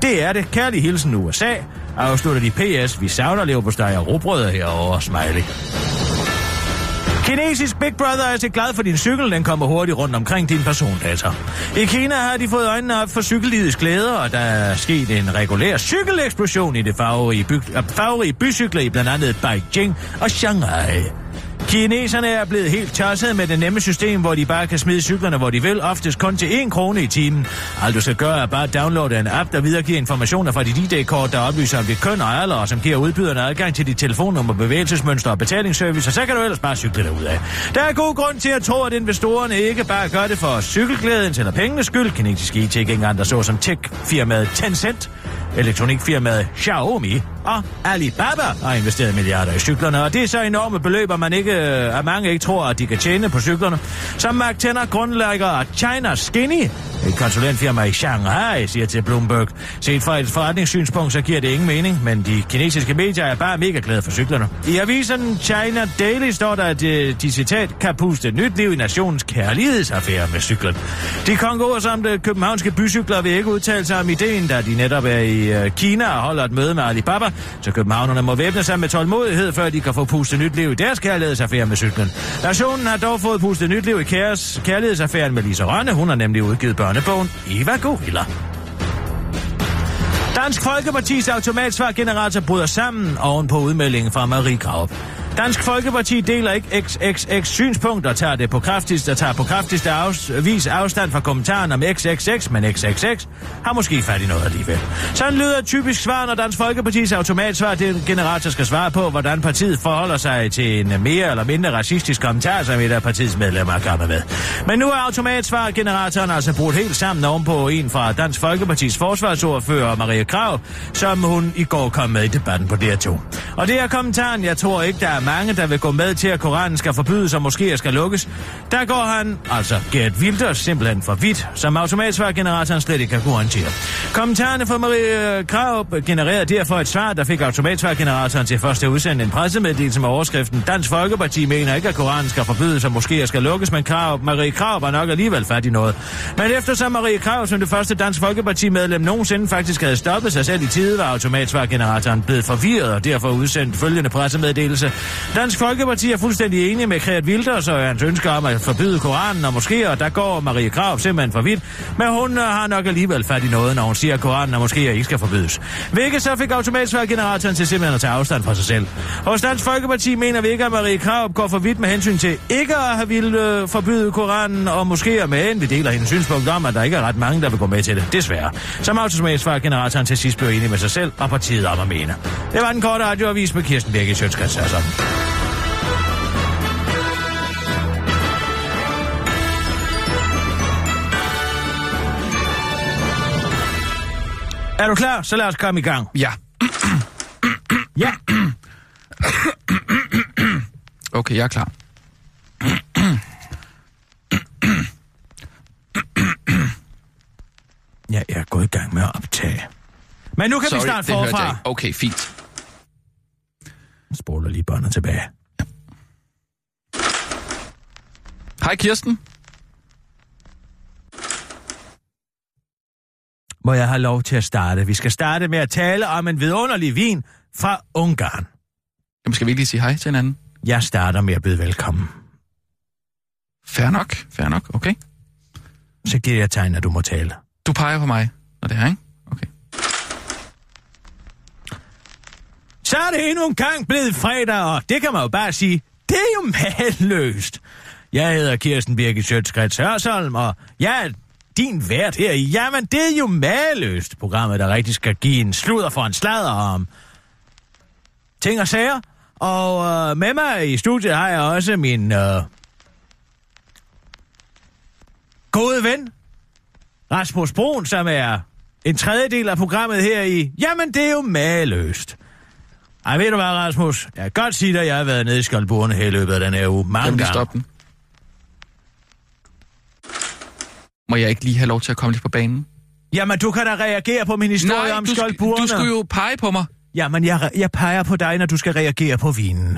det er det. Kærlig hilsen USA. Afslutter de PS, vi savner leverpostej og råbrødder herovre, smiley. Kinesisk Big Brother er så glad for din cykel, den kommer hurtigt rundt omkring din persondata. I Kina har de fået øjnene op for cykellivets glæder, og der er sket en regulær cykeleksplosion i det farverige, by, øh, farverige bycykler i blandt andet Beijing og Shanghai. Kineserne er blevet helt tosset med det nemme system, hvor de bare kan smide cyklerne, hvor de vil, oftest kun til 1 krone i timen. Alt du skal gøre er bare downloade en app, der videregiver informationer fra dit ID-kort, der oplyser om dit køn og alder, og som giver udbyderne adgang til dit telefonnummer, bevægelsesmønster og betalingsservice, og så kan du ellers bare cykle derud af. Der er god grund til at tro, at investorerne ikke bare gør det for cykelglædens eller pengenes skyld. Kinesiske IT-giganter såsom tech-firmaet Tencent, elektronikfirmaet Xiaomi og Alibaba har investeret milliarder i cyklerne, og det er så enorme beløb, at, man ikke, øh, at mange ikke tror, at de kan tjene på cyklerne. Som Mark Tenner, grundlægger af China Skinny, et konsulentfirma i Shanghai, siger til Bloomberg. Set fra et forretningssynspunkt, så giver det ingen mening, men de kinesiske medier er bare mega glade for cyklerne. I avisen China Daily står der, at de, de citat kan puste nyt liv i nationens kærlighedsaffære med cyklen. De konkursamte øh, københavnske bycykler vil ikke udtale sig om ideen, da de netop er i øh, Kina og holder et møde med Alibaba, så københavnerne må væbne sig med tålmodighed, før de kan få pustet nyt liv i deres kærlighedsaffære med cyklen. Nationen har dog fået pustet nyt liv i kæres, kærlighedsaffæren med Lise Rønne. Hun har nemlig udgivet børnebogen Eva Gorilla. Dansk Folkepartis automatsvargenerator bryder sammen oven på udmeldingen fra Marie Graup. Dansk Folkeparti deler ikke XXX synspunkt og tager det på kraftigste, og tager på kraftigste afs, vis afstand fra kommentaren om XXX, men XXX har måske fat i noget alligevel. Sådan lyder et typisk svar, når Dansk Folkepartis automatsvar det generator skal svare på, hvordan partiet forholder sig til en mere eller mindre racistisk kommentar, som et af partiets medlemmer er kommet med. Men nu er automatsvar-generatoren altså brudt helt sammen ovenpå en fra Dansk Folkepartis forsvarsordfører Marie Krav, som hun i går kom med i debatten på DR2. Og det er kommentaren, jeg tror ikke, der er mange, der vil gå med til, at Koranen skal forbydes og måske skal lukkes. Der går han, altså Gert Wilders, simpelthen for vidt, som automatsvargeneratoren slet ikke kan kunne håndtere. Kommentarerne fra Marie øh, Kraup genererede derfor et svar, der fik automatsvargeneratoren til først at udsende en pressemeddelelse med overskriften Dansk Folkeparti mener ikke, at Koranen skal forbydes og måske skal lukkes, men Kraup, Marie Kraup var nok alligevel fat i noget. Men eftersom Marie Kraup som det første Dansk Folkeparti-medlem nogensinde faktisk havde stoppet sig selv i tide, var automatsvargeneratoren blevet forvirret og derfor udsendt følgende pressemeddelelse. Dansk Folkeparti er fuldstændig enige med Kreat Wilders og hans ønsker om at forbyde Koranen og moskéer. Der går Marie Krav simpelthen for vidt, men hun øh, har nok alligevel fat i noget, når hun siger, at Koranen og moskéer ikke skal forbydes. Hvilket så fik automatsvar-generatoren til simpelthen at tage afstand fra sig selv. Hos Dansk Folkeparti mener vi ikke, at Marie Krav går for vidt med hensyn til ikke at have ville øh, forbyde Koranen og moskéer, men vi deler hendes synspunkt om, at der ikke er ret mange, der vil gå med til det. Desværre. Som automatsvar-generatoren til sidst blev enig med sig selv og partiet om at mene. Det var den korte radioavis med Kirsten Birgit i Sjøtskrets Er du klar? Så lad os komme i gang. Ja. Ja. Okay, jeg er klar. Jeg er gået i gang med at optage. Men nu kan Sorry, vi starte forfra. Okay, fint. Jeg spoler lige båndet tilbage. Hej Kirsten. Må jeg have lov til at starte. Vi skal starte med at tale om en vidunderlig vin fra Ungarn. Jamen, skal vi ikke lige sige hej til hinanden? Jeg starter med at byde velkommen. Fair nok, fair nok, okay. Så giver jeg tegn, at du må tale. Du peger på mig, når det er, ikke? Okay. Så er det endnu en gang blevet fredag, og det kan man jo bare sige, det er jo [laughs] maløst. Jeg hedder Kirsten Birgit Sjøtskrets Hørsholm, og jeg er din vært her i Jamen, det er jo maløst. Programmet, der rigtig skal give en sludder for en sladder om ting og sager. Og øh, med mig i studiet har jeg også min øh, gode ven, Rasmus Brun, som er en tredjedel af programmet her i Jamen, det er jo maløst. Ej, ved du hvad, Rasmus? Jeg kan godt sige dig, at jeg har været nede i Skoldborne her i løbet af den her uge. Mange gange. stop den. Må jeg ikke lige have lov til at komme lidt på banen? Jamen, du kan da reagere på min historie om du, sk- Skoldborne. du skulle jo pege på mig. Jamen, jeg, jeg peger på dig, når du skal reagere på vinen.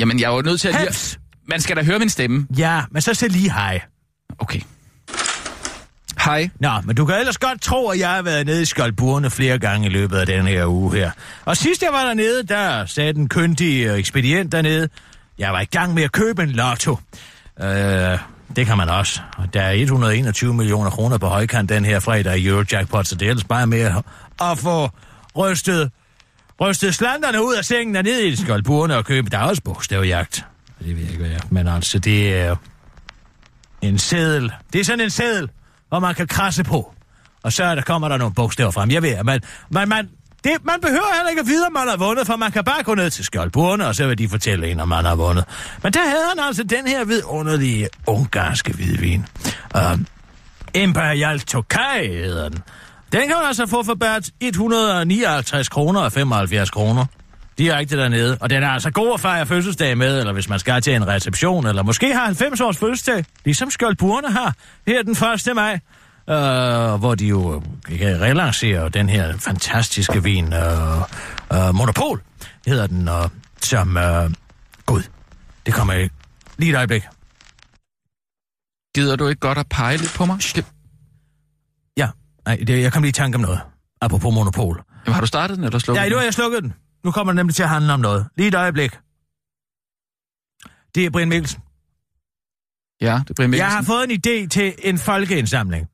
Jamen, jeg er jo nødt til at lige... Man skal da høre min stemme. Ja, men så sig lige hej. Okay. Hej. Nå, men du kan ellers godt tro, at jeg har været nede i Skoldburne flere gange i løbet af den her uge her. Og sidst jeg var dernede, der sagde den kyndige ekspedient dernede, jeg var i gang med at købe en lotto. Øh, det kan man også. Der er 121 millioner kroner på højkant den her fredag i Eurojackpot, så det er ellers bare med at, få rystet, rystet slanderne ud af sengen og ned i Skoldburne og købe. Der er også bogstavjagt. Det ved jeg ikke, hvad jeg. Men altså, det er en seddel. Det er sådan en seddel, hvor man kan krasse på. Og så er der, kommer der nogle bogstaver frem. Jeg ved, at man, man, man, det, man behøver heller ikke at vide, om man har vundet, for man kan bare gå ned til skjoldbordene, og så vil de fortælle en, om man har vundet. Men der havde han altså den her vidunderlige ungarske hvidvin. Uh, Imperial Tokaj hedder den. Den kan man altså få for bært 159 kroner og 75 kroner. Direkte dernede. Og den er altså god at fejre fødselsdag med, eller hvis man skal til en reception, eller måske har 90 års fødselsdag, ligesom Skjoldburne har, her den 1. maj. Uh, hvor de jo øh, kan relancere den her fantastiske vin, uh, uh, Monopol, hedder den, uh, som, uh, gud, det kommer ikke. Lige et øjeblik. Gider du ikke godt at pege lidt på mig? Det, Ja, nej, det, jeg kom lige i tanke om noget, apropos Monopol. jamen, har du startet den, eller slukket Ja, nu har den? jeg slukket den. Nu kommer det nemlig til at handle om noget. Lige et øjeblik. Det er Brian Mikkelsen. Ja, det er Brian Jeg har Mikkelsen. fået en idé til en folkeindsamling.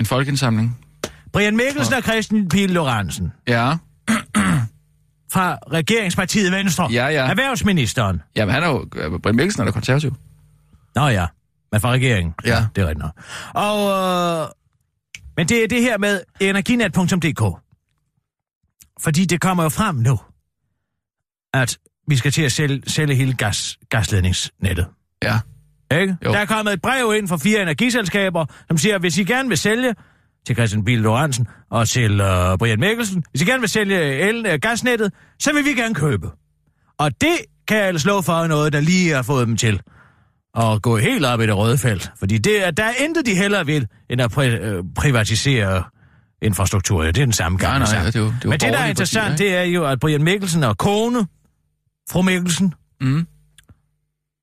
En folkeindsamling. Brian Mikkelsen og Christian Pihl Lorentzen Ja. [clears throat] fra regeringspartiet Venstre. Ja, ja. Erhvervsministeren. Jamen, han er jo... øh, Brian Mikkelsen er da konservativ. Nå ja, men fra regeringen. Ja. det er rigtigt nok. Og, øh, men det er det her med energinet.dk. Fordi det kommer jo frem nu, at vi skal til at sælge, sælge hele gas, gasledningsnettet. Ja. Ikke? Jo. Der er kommet et brev ind fra fire energiselskaber, som siger, at hvis I gerne vil sælge til Christian Biel Lorentzen og til uh, Brian Mikkelsen, hvis I gerne vil sælge el, uh, gasnettet, så vil vi gerne købe. Og det kan jeg slå for noget, der lige har fået dem til at gå helt op i det røde felt. Fordi det, er- der er intet, de hellere vil, end at pri- øh, privatisere infrastruktur. Det er den samme gang. Nej, nej, det er jo- det er Men det, der er interessant, partier, det er jo, at Brian Mikkelsen og kone, fru Mikkelsen, Mm.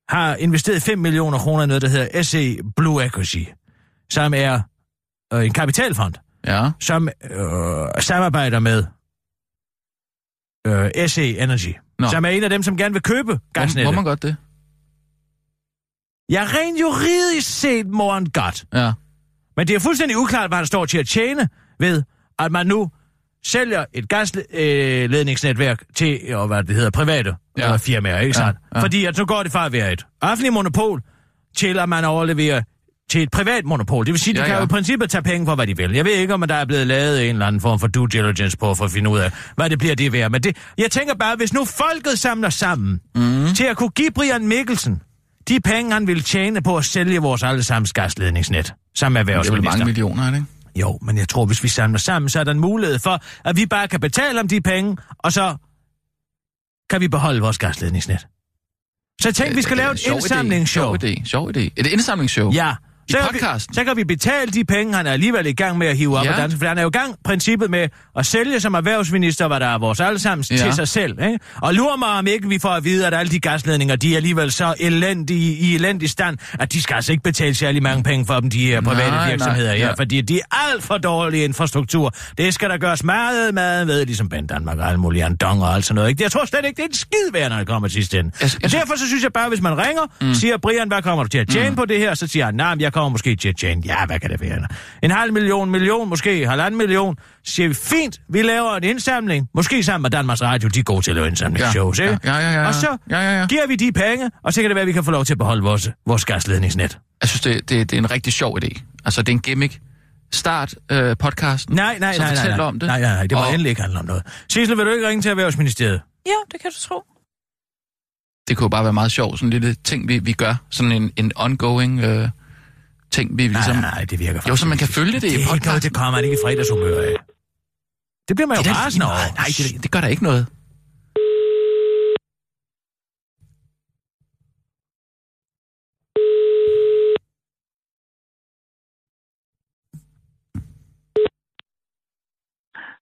Har investeret 5 millioner kroner i noget, der hedder SE Blue Equity, som er øh, en kapitalfond, Ja. som øh, samarbejder med øh, SE Energy, Nå. Som er en af dem, som gerne vil købe Må, gasnettet. må man godt det? Ja, rent juridisk set må han godt. Ja. Men det er fuldstændig uklart, hvad han står til at tjene ved, at man nu sælger et gasledningsnetværk til, og hvad det hedder, private Ja. firmaer, ikke sandt? ja. Fordi at så går det fra at være et offentligt monopol, til at man overleverer til et privat monopol. Det vil sige, at de Ja, ja, kan ja. jo i princippet tage penge for, hvad de vil. Jeg ved ikke, om der er blevet lavet en eller anden form for due diligence på, for at finde ud af, hvad det bliver det værd. Men det, jeg tænker bare, hvis nu folket samler sammen mm. til at kunne give Brian Mikkelsen de penge, han ville tjene på at sælge vores allesammens gasledningsnet, som Det er erhvervsminister. mange millioner, er det ikke? Jo, men jeg tror, hvis vi samler sammen, så er der en mulighed for, at vi bare kan betale om de penge, og så kan vi beholde vores gasledningsnet. Så tænkte, vi skal Øh, lave et indsamlingsshow. Sjov idé, sjov idé. Et indsamlingsshow? Ja, I så kan, vi, så kan vi betale de penge, han er alligevel i gang med at hive op Ja. af dansen, for han er jo i gang princippet med at sælge som erhvervsminister, hvad der er vores allesammens, Ja. til sig selv. Ikke? Og lurer mig, om ikke vi får at vide, at alle de gasledninger, de er alligevel så elendige, i elendig stand, at de skal altså ikke betale særlig mange penge for dem, de her private Nej, nej, virksomheder her, ja. fordi de er alt for dårlig infrastruktur. Det skal der gøres meget, meget ved, ligesom Ben Danmark og alle mulige andong og alt sådan noget. Ikke? Jeg tror slet ikke, det er en skid værd, når det kommer til sidst ende. Jeg- Men derfor så synes jeg bare, hvis man ringer, mm. siger Brian, hvad kommer du til at tjene mm. på det her? Så siger han, nej, jeg kommer måske til at tjene, ja, hvad kan det være? En halv million, million, måske halvanden million. Så siger vi, fint, vi laver en indsamling. Måske sammen med Danmarks Radio, de er gode til at lave indsamlingsshows, Ja, ikke? ja, ja, ja, ja. Og så Ja, ja, ja. giver vi de penge, og så kan det være, at vi kan få lov til at beholde vores, vores gasledningsnet. Jeg synes, det, det, det er en rigtig sjov idé. Altså, det er en gimmick. Start øh, podcasten. Nej, nej, så nej, nej, nej. om det. Nej, nej, nej, det må Og endelig ikke handle om noget. Sissel, vil du ikke ringe til Erhvervsministeriet? Jo, det kan du tro. Det kunne jo bare være meget sjovt, sådan en lille ting, vi, vi gør. Sådan en, en ongoing øh, ting, vi ligesom... Nej, nej, det virker faktisk Jo, så man kan følge det i det er ikke noget, det kommer man ikke i fredagshumør af. Det bliver man jo Det da lige rasende over. Nej, det, det gør der ikke noget.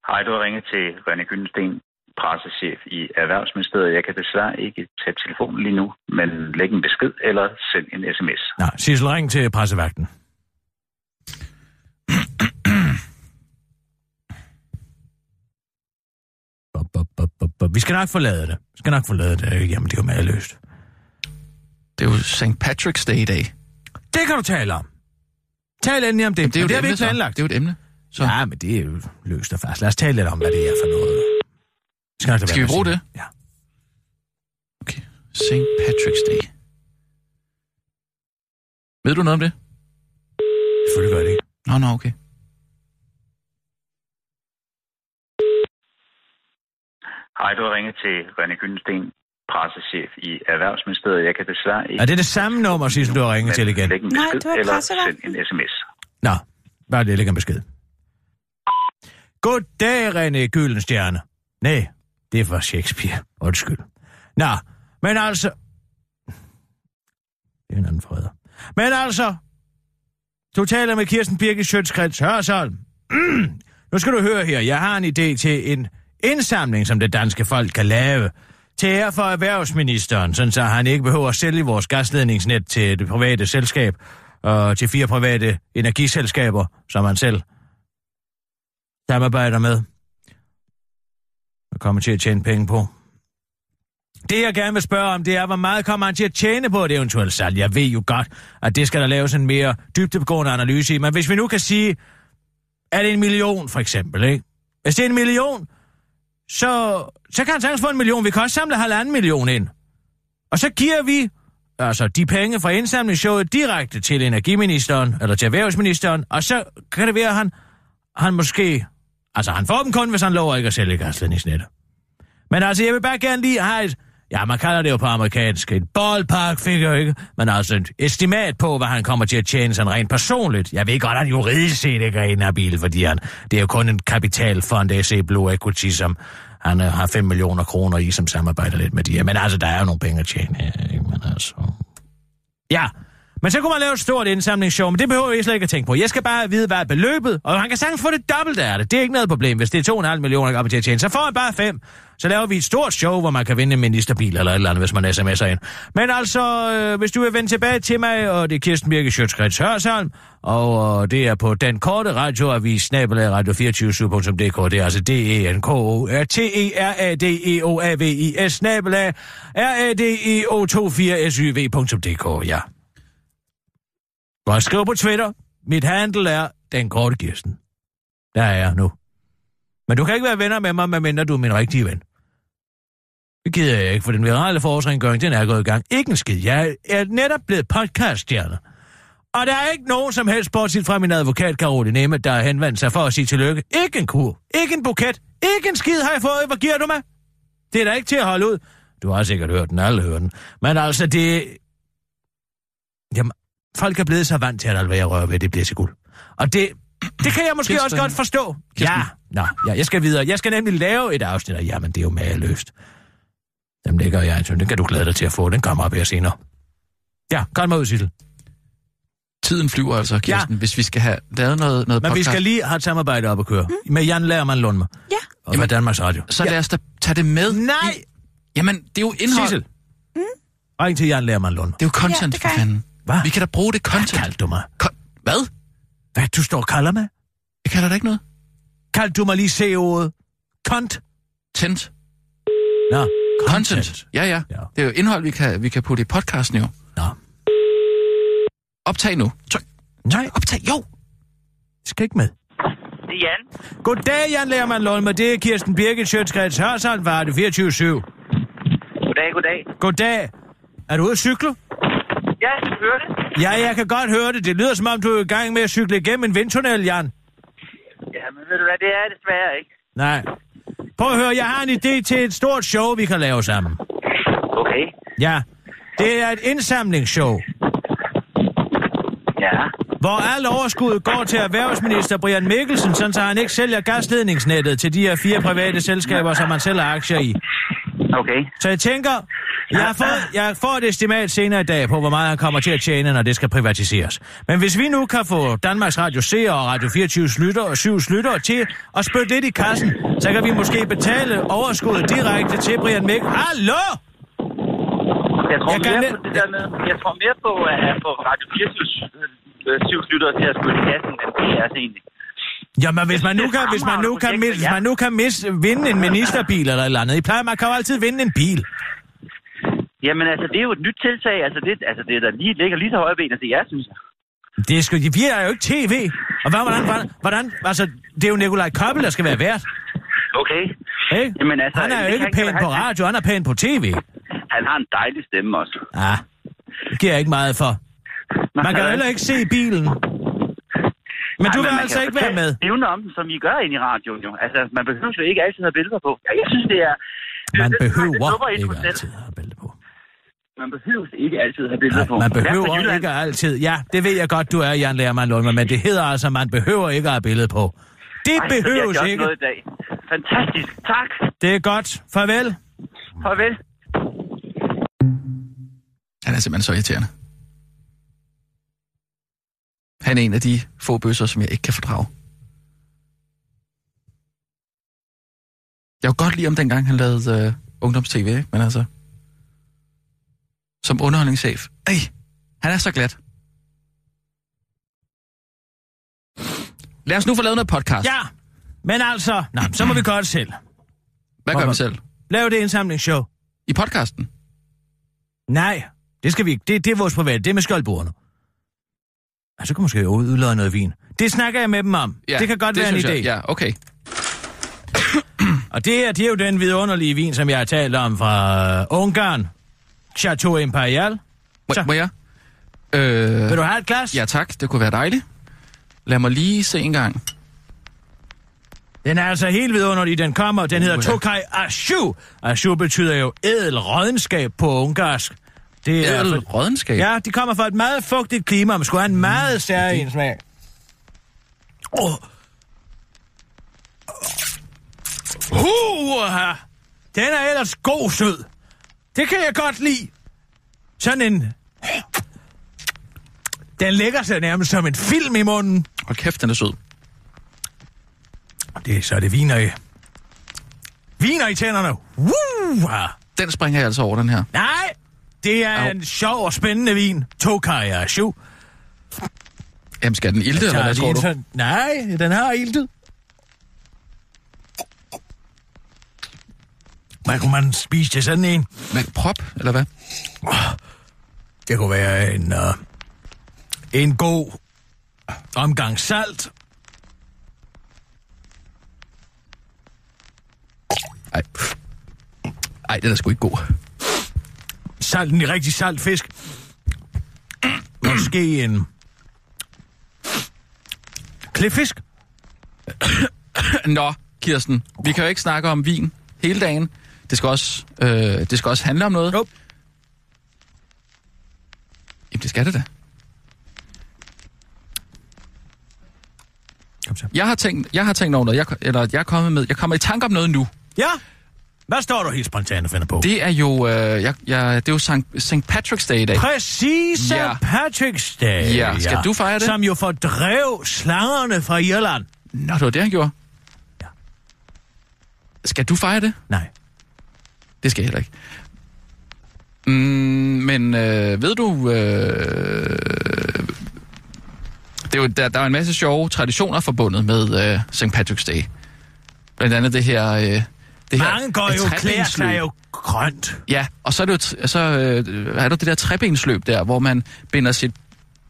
Hej, du har ringet til René Gyldensten, pressechef i Erhvervsministeriet. Jeg kan desværre ikke tage telefonen lige nu, men læg en besked eller send en sms. Nej, Sissel, ring til pressevagten. Vi skal nok forlade det. Vi skal nok forlade det. Jamen, det er jo mageløst. Det er jo St. Patrick's Day i dag. Det kan du tale om. Tal endelig om det. Det er jo Men det har et vi emne, ikke så. planlagt. Det er jo et emne. Så Ja, men det er jo løst og fast. Lad os tale lidt om, hvad det er for noget. Skal, Skal vi bruge det? Ja. okay. St. Patrick's Day. Ved du noget om det? Selvfølgelig gør det ikke. Nå, nå, okay. Hej, du har ringet til René Gyldensten, pressechef i Erhvervsministeriet. Jeg kan desværre ikke... Er det det samme nummer, Sissel, du har ringet til igen? Nej, besked det var eller pressevagten. send en sms. Nå, bare det, lægger en besked. Goddag, René Gyldenstjerne. Nej, det var Shakespeare. Undskyld. Nå, men altså... Det er en anden freder. Men altså... Du taler med Kirsten Birke Sjøtskrets Hørsholm. Mm. [clears throat] Nu skal du høre her. Jeg har en idé til en indsamling, som det danske folk kan lave. Til ære for erhvervsministeren, sådan så han ikke behøver at sælge vores gasledningsnet til det private selskab og til fire private energiselskaber, som han selv samarbejder med og kommer til at tjene penge på. Det, jeg gerne vil spørge om, det er, hvor meget kommer han til at tjene på et eventuelt salg? Jeg ved jo godt, at det skal der laves en mere dybdegående analyse i, men hvis vi nu kan sige, er det en million, for eksempel, ikke? Hvis det er en million, så, så kan han sagtens få en million. Vi kan også samle halvanden million ind. Og så giver vi altså de penge fra indsamlingsshowet direkte til energiministeren, eller til erhvervsministeren, og så kan det være, at han, han måske... Altså, han får dem kun, hvis han lover ikke at sælge gasledningsnettet. Men altså, jeg vil bare gerne lige have et... Ja, man kalder det jo på amerikansk et ballpark figure, ikke? Men altså et estimat på, hvad han kommer til at tjene sådan rent personligt. Jeg ved godt, at han juridisk set ikke er inhabil, fordi han, det er jo kun en kapitalfond, AC Blue Equity, som han øh, har 5 millioner kroner i, som samarbejder lidt med de her. Men altså, der er jo nogle penge at tjene her, ikke? Men altså... Ja, men så kunne man lave et stort indsamlingsshow, men det behøver jeg slet ikke at tænke på. Jeg skal bare vide, hvad er beløbet, og han kan sagtens få det dobbelt af det. Det er ikke noget problem. Hvis det er 2,5 millioner, der kommer til at tjene, så får han bare 5. Så laver vi et stort show, hvor man kan vinde en ministerbil eller et eller andet, hvis man sms'er ind. Men altså, øh, hvis du vil vende tilbage til mig, og det er Kirsten Birke Sjøtskrets Hørsholm, og øh, det er på den korte radioavis, snabelag radio247.dk, det er altså d e n k o r t e r a d e o a v i s snabelag r a d e o 24 s y v.dk, ja. Godt skriv på Twitter. Mit handle er den korte Kirsten. Der er jeg nu. Men du kan ikke være venner med mig, medmindre du er min rigtige ven. Det gider jeg ikke, for den virale forårsrengøring, den er gået i gang. Ikke en skid. Jeg er netop blevet podcaststjerne. Og der er ikke nogen som helst, bortset fra min advokat, Karoline Nemme, der har henvendt sig for at sige tillykke. Ikke en kur, ikke en buket, ikke en skid har jeg fået. Hvad giver du mig? Det er da ikke til at holde ud. Du har sikkert hørt den, alle hører den. Men altså, det... Jamen, folk er blevet så vant til, at alt, hvad jeg rører ved, det bliver til guld. Og det, det kan jeg måske Kirsten. også godt forstå. Kirsten. Ja, Nå, ja, jeg skal videre. Jeg skal nemlig lave et afsnit, og jamen, det er jo mageløst. Dem lægger jeg, så den kan du glæde dig til at få. Den kommer op her senere. Ja, kom mig ud, Sissel. tiden flyver altså, Kirsten, ja. hvis vi skal have lavet noget, noget Men vi podcast. skal lige have et samarbejde op at køre. Mm. Med Jan Lærmann Lundmer. Ja. Og med Danmarks Radio. Så lad os da tage det med. Nej! I... Jamen, det er jo indhold. Sissel. Mm. Ring til Jan Lærmann Lundmer. Det er jo content, det for gør jeg. fanden. Hvad? Vi kan da bruge det Hvad content. kaldte du mig? Kon- Hvad? Hvad du står og kalder mig? Jeg kalder dig ikke noget. Kaldte du mig lige CO-ordet? Kont? Tent. Nå, Content. Ja, ja, Ja. Det er jo indhold, vi kan, vi kan putte i podcasten jo. Nå. Optag nu. Tryk. Nej, Optag, jo. skal ikke med. Det er Jan. Goddag, Jan Lærmann Lundmer. Det er Kirsten Birgit Sjøtskreds Hørsholm, var det 24-7. Goddag, goddag. Goddag. Er du ude at cykle? Ja, jeg hører det. Ja, jeg kan godt høre det. Det lyder som om, du er i gang med at cykle igennem en vindtunnel, Jan. Ja, men ved du hvad, det er desværre ikke. Nej. Prøv at høre, jeg har en idé til et stort show, vi kan lave sammen. Okay. Ja. Det er et indsamlingsshow, Ja. hvor alt overskuddet går til erhvervsminister Brian Mikkelsen, sådan så han ikke sælger gasledningsnettet til de her fire private selskaber, som han selv har aktier i. Okay. Så jeg tænker, jeg fået, jeg får et estimat senere i dag på, hvor meget han kommer til at tjene, når det skal privatiseres. Men hvis vi nu kan få Danmarks Radio Seer og Radio 24 Slytter og 7 Slytter til at spytte lidt i kassen, så kan vi måske betale overskuddet direkte til Brian Mikkelsen. Hallo! Jeg tror Jeg kan mere lidt- på det der med, jeg tror mere på at få Radio 24 syv slutter til at i kassen, end det er altså egentlig. Jamen, hvis man nu kan, hvis man nu kan, mis, hvis man nu kan mis, vinde en ministerbil eller et eller andet. I plejer, man kan jo altid vinde en bil. Jamen altså, det er jo et nyt tiltag. Altså, det, altså, det er der lige, ligger lige så høje ben til jer, synes jeg. Det er sgu, vi er jo ikke tv. Og hvad, hvordan, hvordan, hvordan, altså, det er jo Nikolaj Koppel, der skal være vært. Okay. Ikke? Jamen altså, han er jo det ikke pæn på radio, han er pæn på tv. Han har en dejlig stemme også. Ja, det giver jeg ikke meget for. Man kan heller ikke se bilen. Men du vil man altså kan ikke være med. Evner om den, som I gør ind i radioen jo. Altså, man behøver jo ikke altid have billeder på. Ja, Jeg synes, det er... det- Man det- det behøver ind på ikke altid at have bælte på. Man behøver ikke altid have billeder på. Nej, man er fra behøver Jylland. ikke altid. Ja, det ved jeg godt, du er, Jan Lærmann Lundmer, men det hedder altså, man behøver ikke at have billede på. Det Ej, behøves jeg også ikke. Noget i dag. Fantastisk. Tak. Det er godt. Farvel. Farvel. Han er simpelthen så irriterende. Han er en af de få bøsser, som jeg ikke kan fordrage. Jeg kunne godt lide om dengang, han lavede øh, ungdoms-tv, ikke? men altså... Som underholdningschef. Ej, han er så glat. Lad os nu få lavet noget podcast. Ja, men altså, nej, så må vi gøre det selv. Hvad gør vi selv? Lav det indsamlingsshow. I podcasten? Nej, det skal vi ikke. Det, det er vores private. Det er med skjoldbordene. Ja, så kan måske udlade noget vin. Det snakker jeg med dem om. Ja, det kan godt være en idé. jeg. Ja, okay. Og det, er, det er jo den vidunderlige vin, som jeg har talt om fra øh, Ungarn. Chateau Imperial. Må, Så. må jeg? Øh, Vil du have et glas? Ja tak, det kunne være dejligt. Lad mig lige se en gang. Den er altså helt vidunderlig. Den kommer. Den hedder Uha. Tokai Ashu. Ashu betyder jo ædel rådenskab på ungarsk. Det er Ædel for- rådenskab. Ja, de kommer fra et meget fugtigt klima, men skulle have en meget særlig smag. Oh. Uh, den er ellers god sød. Det kan jeg godt lide. Sådan en... Den lægger sig nærmest som en film i munden. Hold kæft, den er sød. Det er så er det viner i. Viner i tænderne. Uh, Den springer jeg altså over, den her. Nej, det er Au. en sjov og spændende vin. Tokai Ashu. Jamen, skal den ilte, eller hvad tror du? sådan- Nej, den har iltet. Hvad kunne man spise til sådan en? Hvad, prop, eller hvad? Det kunne være en, uh, en god omgang salt. Ej. Ej, den er sgu ikke god. Salt, en rigtig salt fisk. Måske en klipfisk. Nå, Kirsten, vi kan jo ikke snakke om vin hele dagen. Det skal også, øh, det skal også handle om noget. Jo. Jamen, det skal det da. Kom så. Jeg har tænkt, jeg har tænkt over noget. Jeg, eller jeg er kommet med, jeg kommer i tanke om noget nu. Ja, Hvad står du helt spontant og finder på? Det er jo, øh, jeg, jeg, det er jo St. St. Patrick's Day i dag. Præcis Ja. ja. Patrick's Day. Ja, skal du fejre det? Som jo fordrev slangerne fra Irland. Nå, det var det, han gjorde. Ja. Skal du fejre det? Nej. Det skal jeg heller ikke. Mm, men øh, ved du... Øh, det er jo, der, der er en masse sjove traditioner forbundet med øh, St. Patrick's Day. Blandt andet det her... Øh, det Mange går jo klæder sig jo grønt. Ja, og så er, det jo, så, øh, er der det der trebensløb der, hvor man binder sit,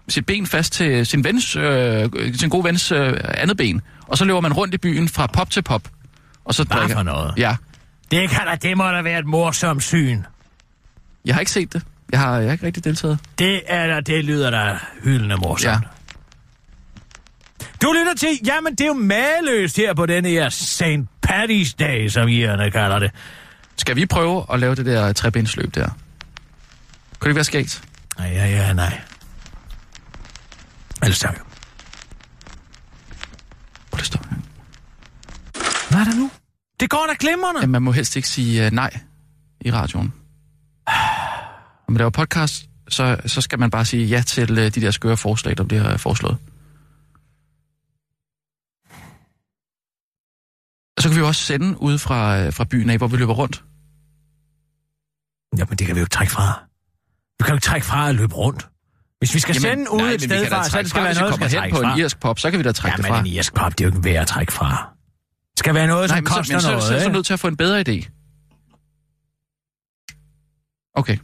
sit ben fast til sin, vens, øh, sin gode vens øh, andet ben, og så løber man rundt i byen fra pop til pop. Og så Hvad drikker... for noget? Ja, Det kan da, det må da være et morsomt syn. jeg har ikke set det. Jeg har, jeg har ikke rigtig deltaget. Det er da, det lyder da hyldende morsomt. Ja. Du lytter til, jamen det er jo maløst her på denne her St. Paddy's Day, som irerne kalder det. Skal vi prøve at lave det der trebensløb der? Kunne det ikke være skægt? Nej, ja, ja, nej. Ellers tak. Hvor det står her. Hvad er der nu? Det går da glimrende. Ja, man må helst ikke sige uh, nej i radioen. Når man laver podcast, så, så skal man bare sige ja til uh, de der skøre forslag, der bliver foreslået. Og så kan vi jo også sende ude fra, øh, fra byen af, hvor vi løber rundt. Jamen det kan vi jo ikke trække fra. Vi kan jo ikke trække fra at løbe rundt. Hvis vi skal Jamen, sende ud nej, et men vi sted fra, så det skal fra, være vi noget, kommer skal hen på fra. en irsk pop, så kan vi da trække det fra. Jamen en irsk pop, det er jo ikke værd at trække fra. Det skal være noget, som Nej, men så, koster men så, noget, så, så er du nødt til at få en bedre idé. Okay.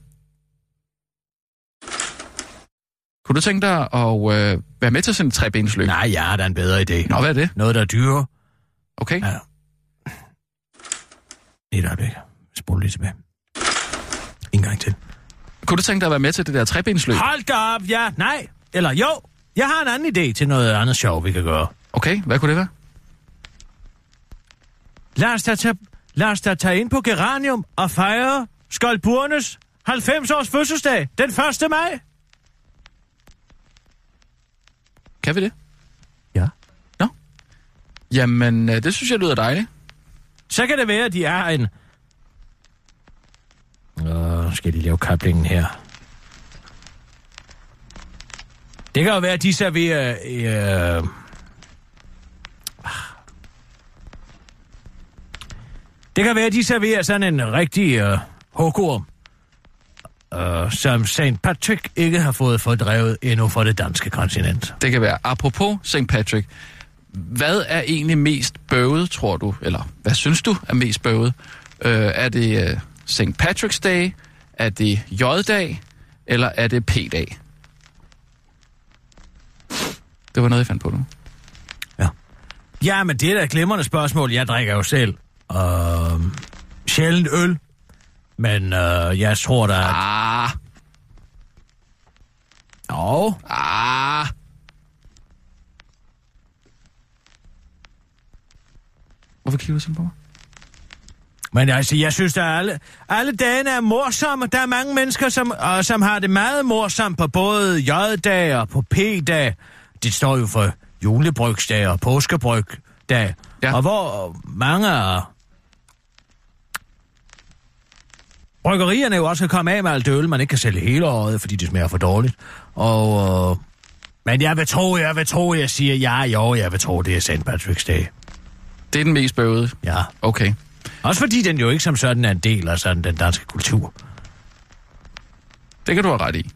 Kunne du tænke dig at øh, være med til sådan et trebensløb? Nej, jeg har da en bedre idé. Nå, hvad er det? Noget, der er dyrere. Okay. Ja. Lige et øjeblik. Spol lige tilbage. En gang til. Kunne du tænke dig at være med til det der trebensløb? Hold da op, ja. Nej. Eller jo. Jeg har en anden idé til noget andet sjov, vi kan gøre. Okay, hvad kunne det være? Lad os da tage, lad os da tage ind på Geranium og fejre Skoldburnes 90-års fødselsdag den 1. maj. Kan vi det? Ja. Nå. Jamen, øh, det synes jeg lyder dejligt. Så kan det være, at de er en... Åh, skal de lave kablingen her? Det kan jo være, at de serverer... Øh... Det kan være, at de serverer sådan en rigtig øh, hugorm, øh, som St. Patrick ikke har fået fordrevet endnu fra det danske kontinent. Det kan være. Apropos St. Patrick. Hvad er egentlig mest bøvet, tror du? Eller hvad synes du er mest bøvet? Øh, er det øh, St. Patrick's Day? Er det J-dag? Eller er det P-dag? Det var noget, jeg fandt på nu. Ja, men det er da et glimrende spørgsmål. Jeg drikker jo selv øh, sjældent øl. Men øh, jeg tror da... At... Ah, Jo, ah. Hvorfor kigger du sådan på mig? men altså, jeg synes, at alle, alle dagene er morsomme. Der er mange mennesker, som, øh, som har det meget morsomt på både J-dag og på P-dag. Det står jo for julebrygsdag og påskebrygdag. Ja. Og hvor mange af bryggerierne jo også kan komme af med alt det øl, man ikke kan sælge hele året, fordi det smager for dårligt. Og, øh, men jeg vil tro, jeg vil tro, jeg siger ja, jo, jeg vil tro, det er St. Patrick's Day. Det er den mest bøvede. Ja. Okay. Også fordi den jo ikke som sådan er en del af sådan den danske kultur. Det kan du have ret i.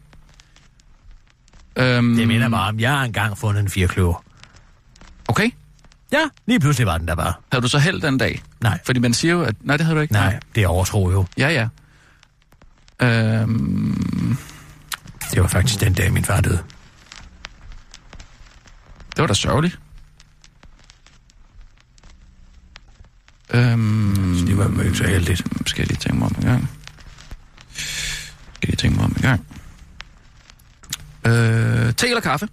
Øhm, Det minder mig om, jeg har engang fundet en firkløver. Okay. Ja, lige pludselig var den der bare. Havde du så held den dag? Nej, Fordi man siger jo, at... Nej, det havde du ikke. nej, det er overtro jo. Ja, ja. Øhm, Det var faktisk den dag, min far døde. det var da sørgeligt. Øhm, Så det var jo ikke så heldigt. skal jeg lige tænke mig om en gang. Skal jeg lige tænke mig om en gang. Øh, te eller kaffe?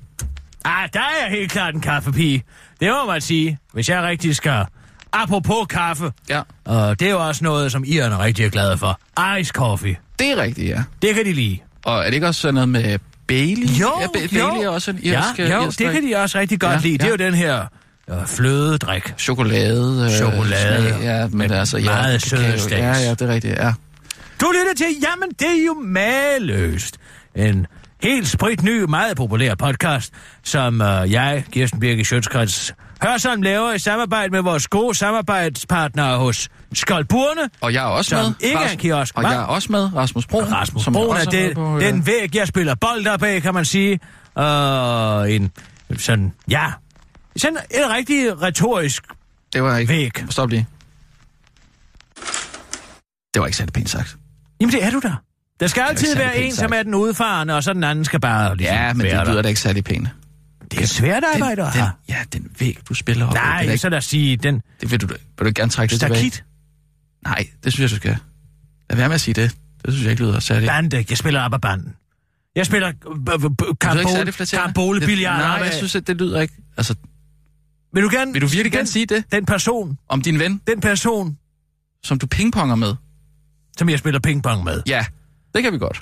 Ah, der er jeg helt klart en kaffepige. Det må man sige, hvis jeg rigtig skal... Apropos kaffe, Ja. og det er jo også noget, som rigtig er glade for. Ice coffee. Det er rigtigt, ja. Det kan de lide. Og er det ikke også sådan noget med Bailey? Jo, ja, Ba- jo. Bailey er også en irsk Ja, jo, irsk det kan de også rigtig godt Ja, ja, lide. Det er ja. jo den her øh, flødedrik. Chokolade. øh, Chokolade, smag, ja, men med altså, ja, meget søde. Ja, ja, det er rigtigt, ja. Du lytter til, jamen det er jo maløst. En helt spritny, meget populær podcast, som øh, jeg, Kirsten Birke Sjøtskrets, Hørsholm laver i samarbejde med vores gode samarbejdspartnere hos Skoldburne. Og jeg er også Som med. ikke er en kiosk, Og hva'? jeg er også med, Rasmus Broen. Rasmus som Broen er det, på, ja. den væg, jeg spiller bold op af, kan man sige. Og en sådan, ja, sådan en rigtig retorisk Det var ikke... væg. Stop lige. Det var ikke særlig pænt sagt. Jamen det er du da. Der skal altid være en, sagt. som er den udfarende, og så den anden skal bare ligesom Ja, men det der. lyder da ikke særlig pænt. Det er svært arbejde at den, have. Ja, den væg, du spiller op. det, er Nej, ikke, så lad os sige, den det vil du, da- vil du gerne trække det tilbage? stakit. Nej, det synes jeg, du skal. Lad være med at sige det. Det synes jeg ikke lyder særlig... Bande, jeg spiller op ad banden. Jeg spiller øh, øh, øh, Det lyder ikke karambole, særlig flatterende. karambole Det- billiard. Nej, ad. jeg synes, at det lyder ikke... Altså, Vil du gerne... vil du virkelig den, gerne sige det Den person, om din ven, den person, som du pingponger med? som jeg spiller pingpong med. Ja, det kan vi godt. [laughs]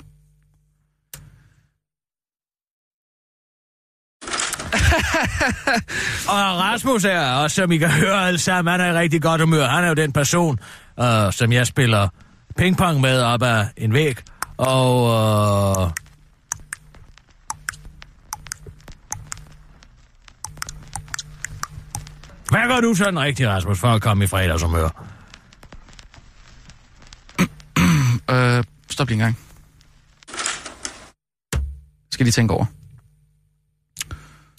Og Rasmus er også, som I kan høre alle sammen, han er i rigtig godt humør. Han er jo den person, øh, som jeg spiller pingpong med op ad en væg. Og... Øh, hvad gør du sådan rigtigt, Rasmus, for at komme i fredagshumør? [clears throat] Øh, stop lige en gang. Skal lige tænke over.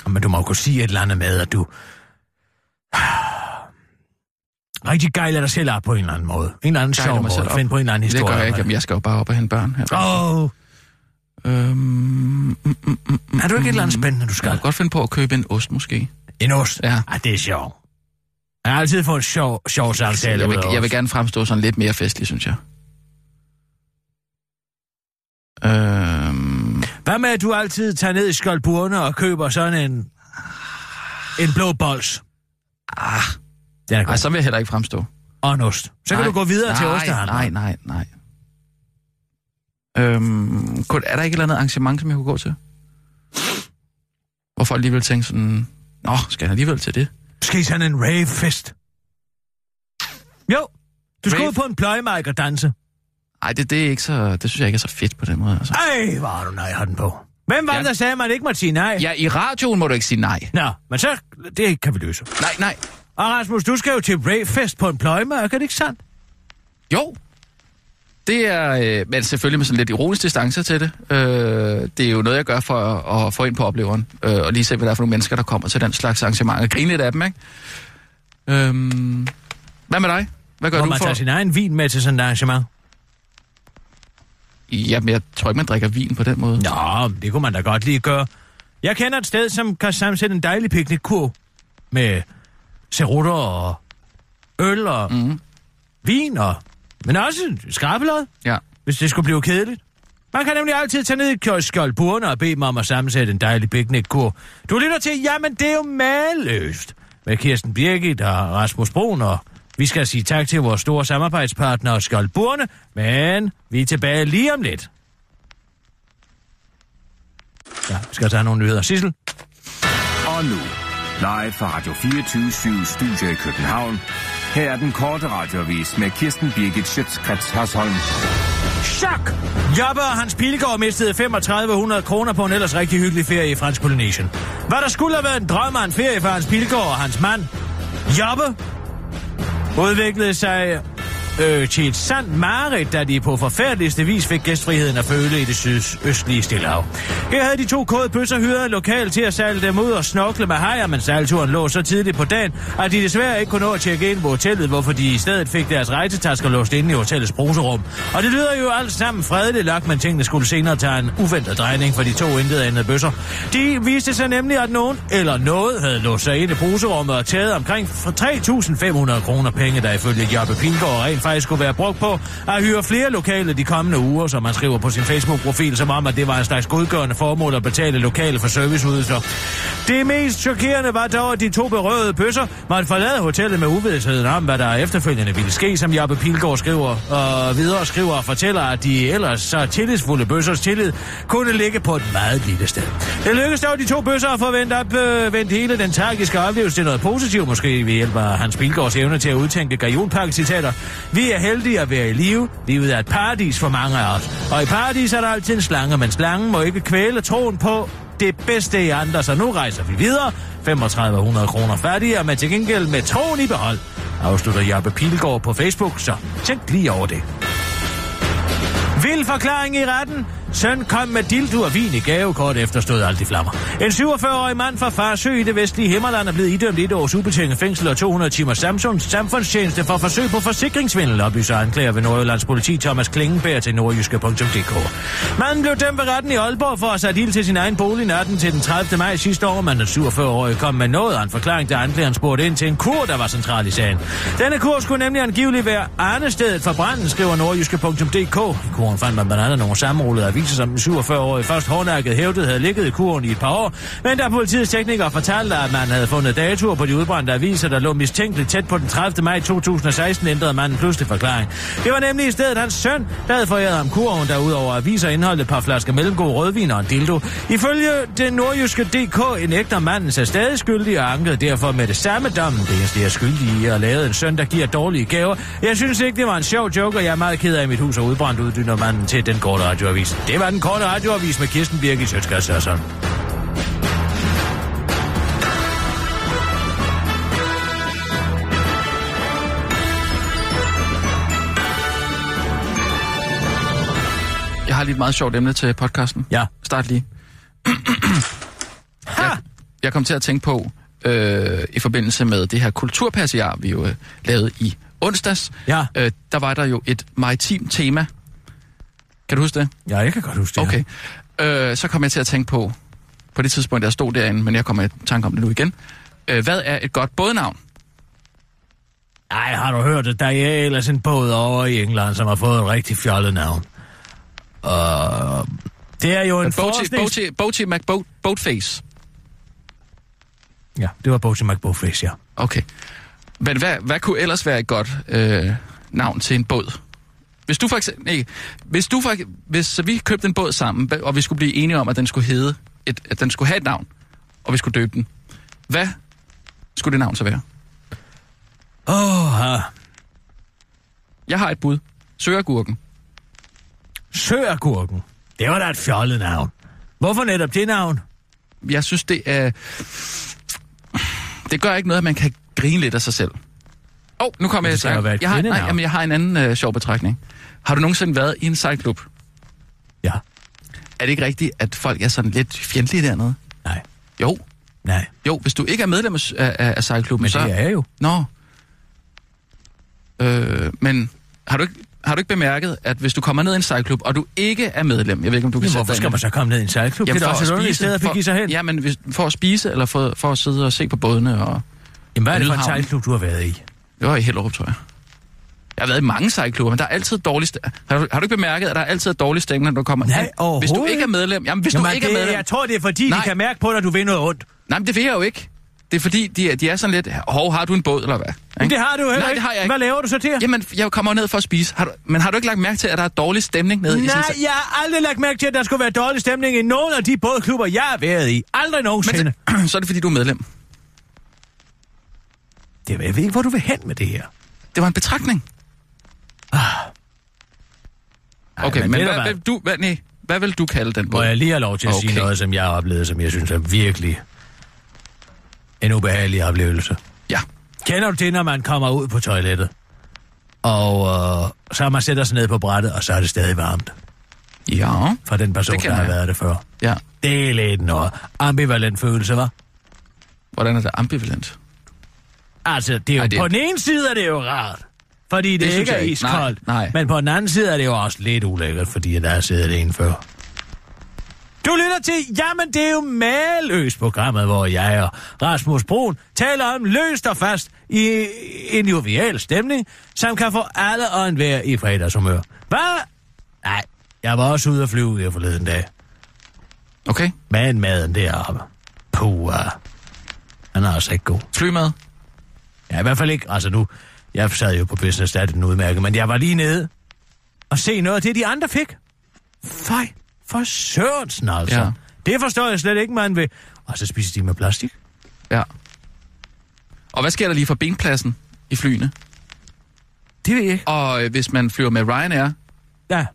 Men du må jo kunne sige et eller andet med, at du... Rigtig gejler dig selv op på en eller anden måde. En eller anden sjov måde. Find på en eller anden Det historie. gør jeg ikke. Jamen, jeg skal jo bare op og hente børn her. Åh, oh, Øhm, mm, mm, mm, mm, er du ikke et eller andet spændende, du jeg skal? kan godt finde på at købe en ost, måske. En ost? Ja. Ej, det er sjovt. Jeg har altid fået en sjov, sjov samtale Jeg vil, jeg vil gerne fremstå sådan lidt mere festlig, synes jeg. Øhm, Hvad med, at du altid tager ned i Skoldburne og køber sådan en... En blå bols? ah, Den er ej, så vil jeg heller ikke fremstå. Og en ost. Så kan nej, du gå videre nej, til ostehandlen. Nej, nej, nej. Øhm, er der ikke et eller andet arrangement, som jeg kunne gå til? Hvor folk alligevel tænker sådan, Nå, skal jeg alligevel til det? I sådan en rave-fest? Jo. Du skal ud på en pløjemark og danse. Nej, det, det, er ikke så, det synes jeg ikke er så fedt på den måde. Altså. Ej, hvor har du nej har den på. Hvem var Ja. det, der sagde, at man ikke måtte sige nej? Ja, i radioen må du ikke sige nej. Nå, men så, det kan vi løse. Nej, nej. Og Rasmus, du skal jo til rave-fest på en pløjemark, er det ikke sandt? Jo. Det er, øh, men selvfølgelig med sådan lidt ironisk distance til det. Øh, det er jo noget, jeg gør for at, at få ind på opleveren. Øh, og lige se, hvad der er for nogle mennesker, der kommer til den slags arrangementer. Grine lidt af dem, ikke? Øhm, hvad med dig? Hvad gør Hvor du man for? tager sin egen vin med til sådan et arrangement. Jamen, jeg tror ikke, man drikker vin på den måde. Nå, det kunne man da godt lige gøre. Jeg kender et sted, som kan sammensætte en dejlig piknikkur med cerutter og øl og Mhm. vin og... Men også skrabelod, Ja. hvis det skulle blive kedeligt. Man kan nemlig altid tage ned i Kjørs Skjoldburne og bede dem om at sammensætte en dejlig piknikkur. Du lytter til, jamen det er jo maløst. Med Kirsten Birgit og Rasmus Brun, og vi skal sige tak til vores store samarbejdspartner Skjoldburne, men vi er tilbage lige om lidt. Ja, vi skal tage nogle nyheder. Sissel? Og nu, live fra Radio 24 Studio i København. Her er den korte radiovis med Kirsten Birgit Schøtzgrads Hasholm. Chok! Jobber og Hans Pilgaard mistede 3500 kroner på en ellers rigtig hyggelig ferie i Fransk Polynesien. Hvad der skulle have været en drøm af en ferie for Hans Pilgaard og hans mand, Jobbe, udviklede sig øh, til et sandt mareridt, da de på forfærdeligste vis fik gæstfriheden at føle i det sydøstlige Stillehav. Her havde de to kåde bøsser hyret en lokal til at sejle dem ud og snokle med hajer, men sejlturen lå så tidligt på dagen, at de desværre ikke kunne nå at tjekke ind på hotellet, hvorfor de i stedet fik deres rejsetasker låst inde i hotellets bruserum. Og det lyder jo alt sammen fredeligt lagt, men tingene skulle senere tage en uventet drejning for de to intet andet bøsser. De viste sig nemlig, at nogen eller noget havde låst sig ind i bruserummet og taget omkring 3.500 kroner penge, der ifølge Jobbe Pilgaard rent faktisk skulle være brugt på at hyre flere lokale de kommende uger, som man skriver på sin Facebook-profil, som om, at det var en slags godgørende formål at betale lokale for serviceydelser. Det mest chokerende var dog, at de to berørede bøsser måtte forlade hotellet med uvidsheden om, hvad der efterfølgende ville ske, som Jappe Pilgaard skriver, og videre skriver og fortæller, at de ellers så tillidsfulde bøssers tillid kunne ligge på et meget lille sted. Det lykkedes dog de to bøsser at forvente op, øh, vendt hele den tragiske oplevelse til noget positivt, måske ved hjælp af Hans Pilgaards evne til at udtænke gajolpakke-citater. Vi er heldige at være i live. Livet er et paradis for mange af os. Og i paradis er der altid en slange, men slangen må ikke kvæle troen på det bedste i andre, så nu rejser vi videre. 3500 kroner færdige, men til gengæld med troen i behold. Afslutter Jappe Pilgaard på Facebook, så tænk lige over det. Vild forklaring i retten. Søn kom med dildo og vin i gavekort efter stod alt i flammer. En 47-årig mand fra Farsø i det vestlige Himmerland er blevet idømt et års ubetinget fængsel og 200 timer Samsungs samfundstjeneste for forsøg på forsikringsvindel, oplyser anklager ved Nordjyllands politi Thomas Klingenberg til nordjyske.dk. Manden blev dømt ved retten i Aalborg for at sætte ild til sin egen bolig natten til den 30. maj sidste år, men den 47-årige kom med noget af en forklaring, da anklageren spurgte ind til en kur, der var central i sagen. Denne kur skulle nemlig angiveligt være arnestedet for branden, skriver nordjyske.dk. I kuren fandt man blandt andet nogle sammenrullede aviser, som den 47-årige først hårdnakket hævdet havde ligget i kuren i et par år, men da politiets teknikere fortalte, at man havde fundet datoer på de udbrændte aviser, der lå mistænkeligt tæt på den 30. maj 2016, ændrede manden pludselig forklaring. Det var nemlig i stedet hans søn, der havde foræret ham kurven, der udover aviser indeholdt et par flasker mellemgod rødvin og en dildo. Ifølge den nordjyske DK nægter manden sig stadig skyldig og ankede derfor med det samme dommen. Det eneste, jeg er skyldig i at lave en søn, der giver dårlige gaver. Jeg synes ikke, det var en sjov joke, og jeg er meget ked af, at mit hus er udbrændt, uddyner manden til den korte radioavis. Det var den korte radioavis med Kirsten Birgit Sjøtskrets Sørensen. Jeg har lige et meget sjovt emne til podcasten. Ja. Start lige. jeg, jeg kom til at tænke på, øh, i forbindelse med det her kulturpassiar, vi jo øh, lavede i onsdags, Ja. øh, der var der jo et maritimt tema. Kan du huske det? Ja, jeg kan godt huske det. Okay. Øh, så kom jeg til at tænke på, på det tidspunkt, jeg stod derinde, men jeg kommer i tanke om det nu igen. Øh, hvad er et godt bådnavn? Ej, har du hørt, at der er ellers en båd over i England, som har fået et rigtig fjollet navn. Og det er jo en forsknings... Boaty, Boaty McBoat, Boatface. Ja, det var Boaty McBoatface, ja. Okay. Men hvad, hvad kunne ellers være et godt øh, navn til en båd? Hvis du for eksempel, nej, hvis du for, hvis vi købte en båd sammen, og vi skulle blive enige om, at den skulle hedde, et, at den skulle have et navn, og vi skulle døbe den, hvad skulle det navn så være? Åh, oh, Jeg har et bud. Søagurken. Søagurken. Det var da et fjollet navn. Hvorfor netop det navn? Jeg synes, det er... Det gør ikke noget, at man kan grine lidt af sig selv. Åh, oh, nu kommer Men jeg være et jeg har, nej, jamen, jeg har en anden øh, sjov betragtning. Har du nogensinde været i en sejlklub? Ja. Er det ikke rigtigt, at folk er sådan lidt fjendtlige dernede? Nej. Jo. Nej. Jo, hvis du ikke er medlem af, af, af sejlklubben, Men så... det er jeg jo. Nå. Øh, men har du, ikke, har du ikke bemærket, at hvis du kommer ned i en sejlklub, og du ikke er medlem, jeg ved ikke, om du kan Men sætte hvorfor skal man så komme ned i en sejlklub? Jamen, det er da også et sted at for- begive sig hen. Ja, men hvis, for at spise, eller for, for at sidde og se på bådene. Og... Jamen, hvad er det for en sejlklub, du har været i? Det var i Hellerup, tror jeg. Jeg har været i mange sejlklubber, men der er altid dårlig st- har, du, har du ikke bemærket, at der er altid dårlig stemning, når du kommer Nej, ind? Hvis du ikke er medlem... Jamen, hvis Jamen, du ikke det, er medlem... Jeg tror, det er fordi, Nej. de kan mærke på dig, at du vil noget ondt. Nej, men det vil jeg jo ikke. Det er fordi, de er, de er sådan lidt... Hov, har du en båd, eller hvad? Men det har du jo heller Nej, ikke. det har jeg ikke. Hvad laver du så til? Jamen, jeg kommer ned for at spise. Har du, men har du ikke lagt mærke til, at der er dårlig stemning nede i sådan Nej, jeg har aldrig lagt mærke til, at der skulle være dårlig stemning i nogen af de bådklubber, jeg har været i. Aldrig nogensinde. Men, [clears throat] så er det fordi, du er medlem. Det jeg ved ikke, hvor du vil hen med det her. Det var en betragtning. Ej, Okay, men, men hvad, hvad? du, hvad, nej, hvad vil du kalde den Må båd? jeg lige have lov til at sige Okay. noget, som jeg har oplevet, som jeg synes er virkelig en ubehagelig oplevelse. Ja. Kender du det, når man kommer ud på toilettet, og øh, så man sætter sig ned på brættet, og så er det stadig varmt Ja. for den person, der har jeg. været det før. Ja. Det er lidt noget ambivalent følelse, var. Hvordan er det ambivalent? Altså, det er jo, Ej, det på den ene side er det jo rart, fordi det, Det ikke er ikke. iskoldt. Nej, nej. Men på den anden side er det jo også lidt ulækkert, fordi der er siddet en før. Du lytter til, jamen det er jo maløs programmet, hvor jeg og Rasmus Brun taler om løst og fast i en jovial stemning, som kan få alle og enhver i fredagshumør. Hvad? Nej, jeg var også ude at flyve her forleden dag. Okay. Men maden deroppe, puh, han er altså ikke god. Flymad? Ja, i hvert fald ikke. Altså nu, jeg sad jo på business, der er den udmærket, men jeg var lige nede og se noget af det, de andre fik. Fej, for sørensen altså. Ja. Det forstår jeg slet ikke, man vil. Og så spiser de med plastik. Ja. Og hvad sker der lige for benpladsen i flyene? Det ved jeg ikke. Og øh, hvis man flyver med Ryanair, Ja,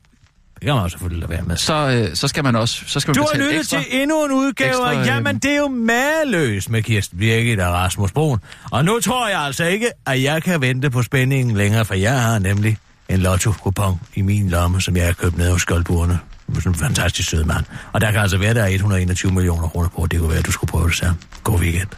det kan man jo selvfølgelig lade være med. så, øh, så skal man også så skal man Du har lyttet ekstra. til endnu en udgave ekstra, øh, Jamen, det er jo maløs med Kirsten Birgit og Rasmus Broen. Og nu tror jeg altså ikke, at jeg kan vente på spændingen længere, for jeg har nemlig en lotto-kupon i min lomme, som jeg har købt ned hos Skoldburene. Sådan en fantastisk sød mand. Og der kan altså være, der er 121 millioner kroner på. Det kunne være, at du skulle prøve det sammen. God weekend.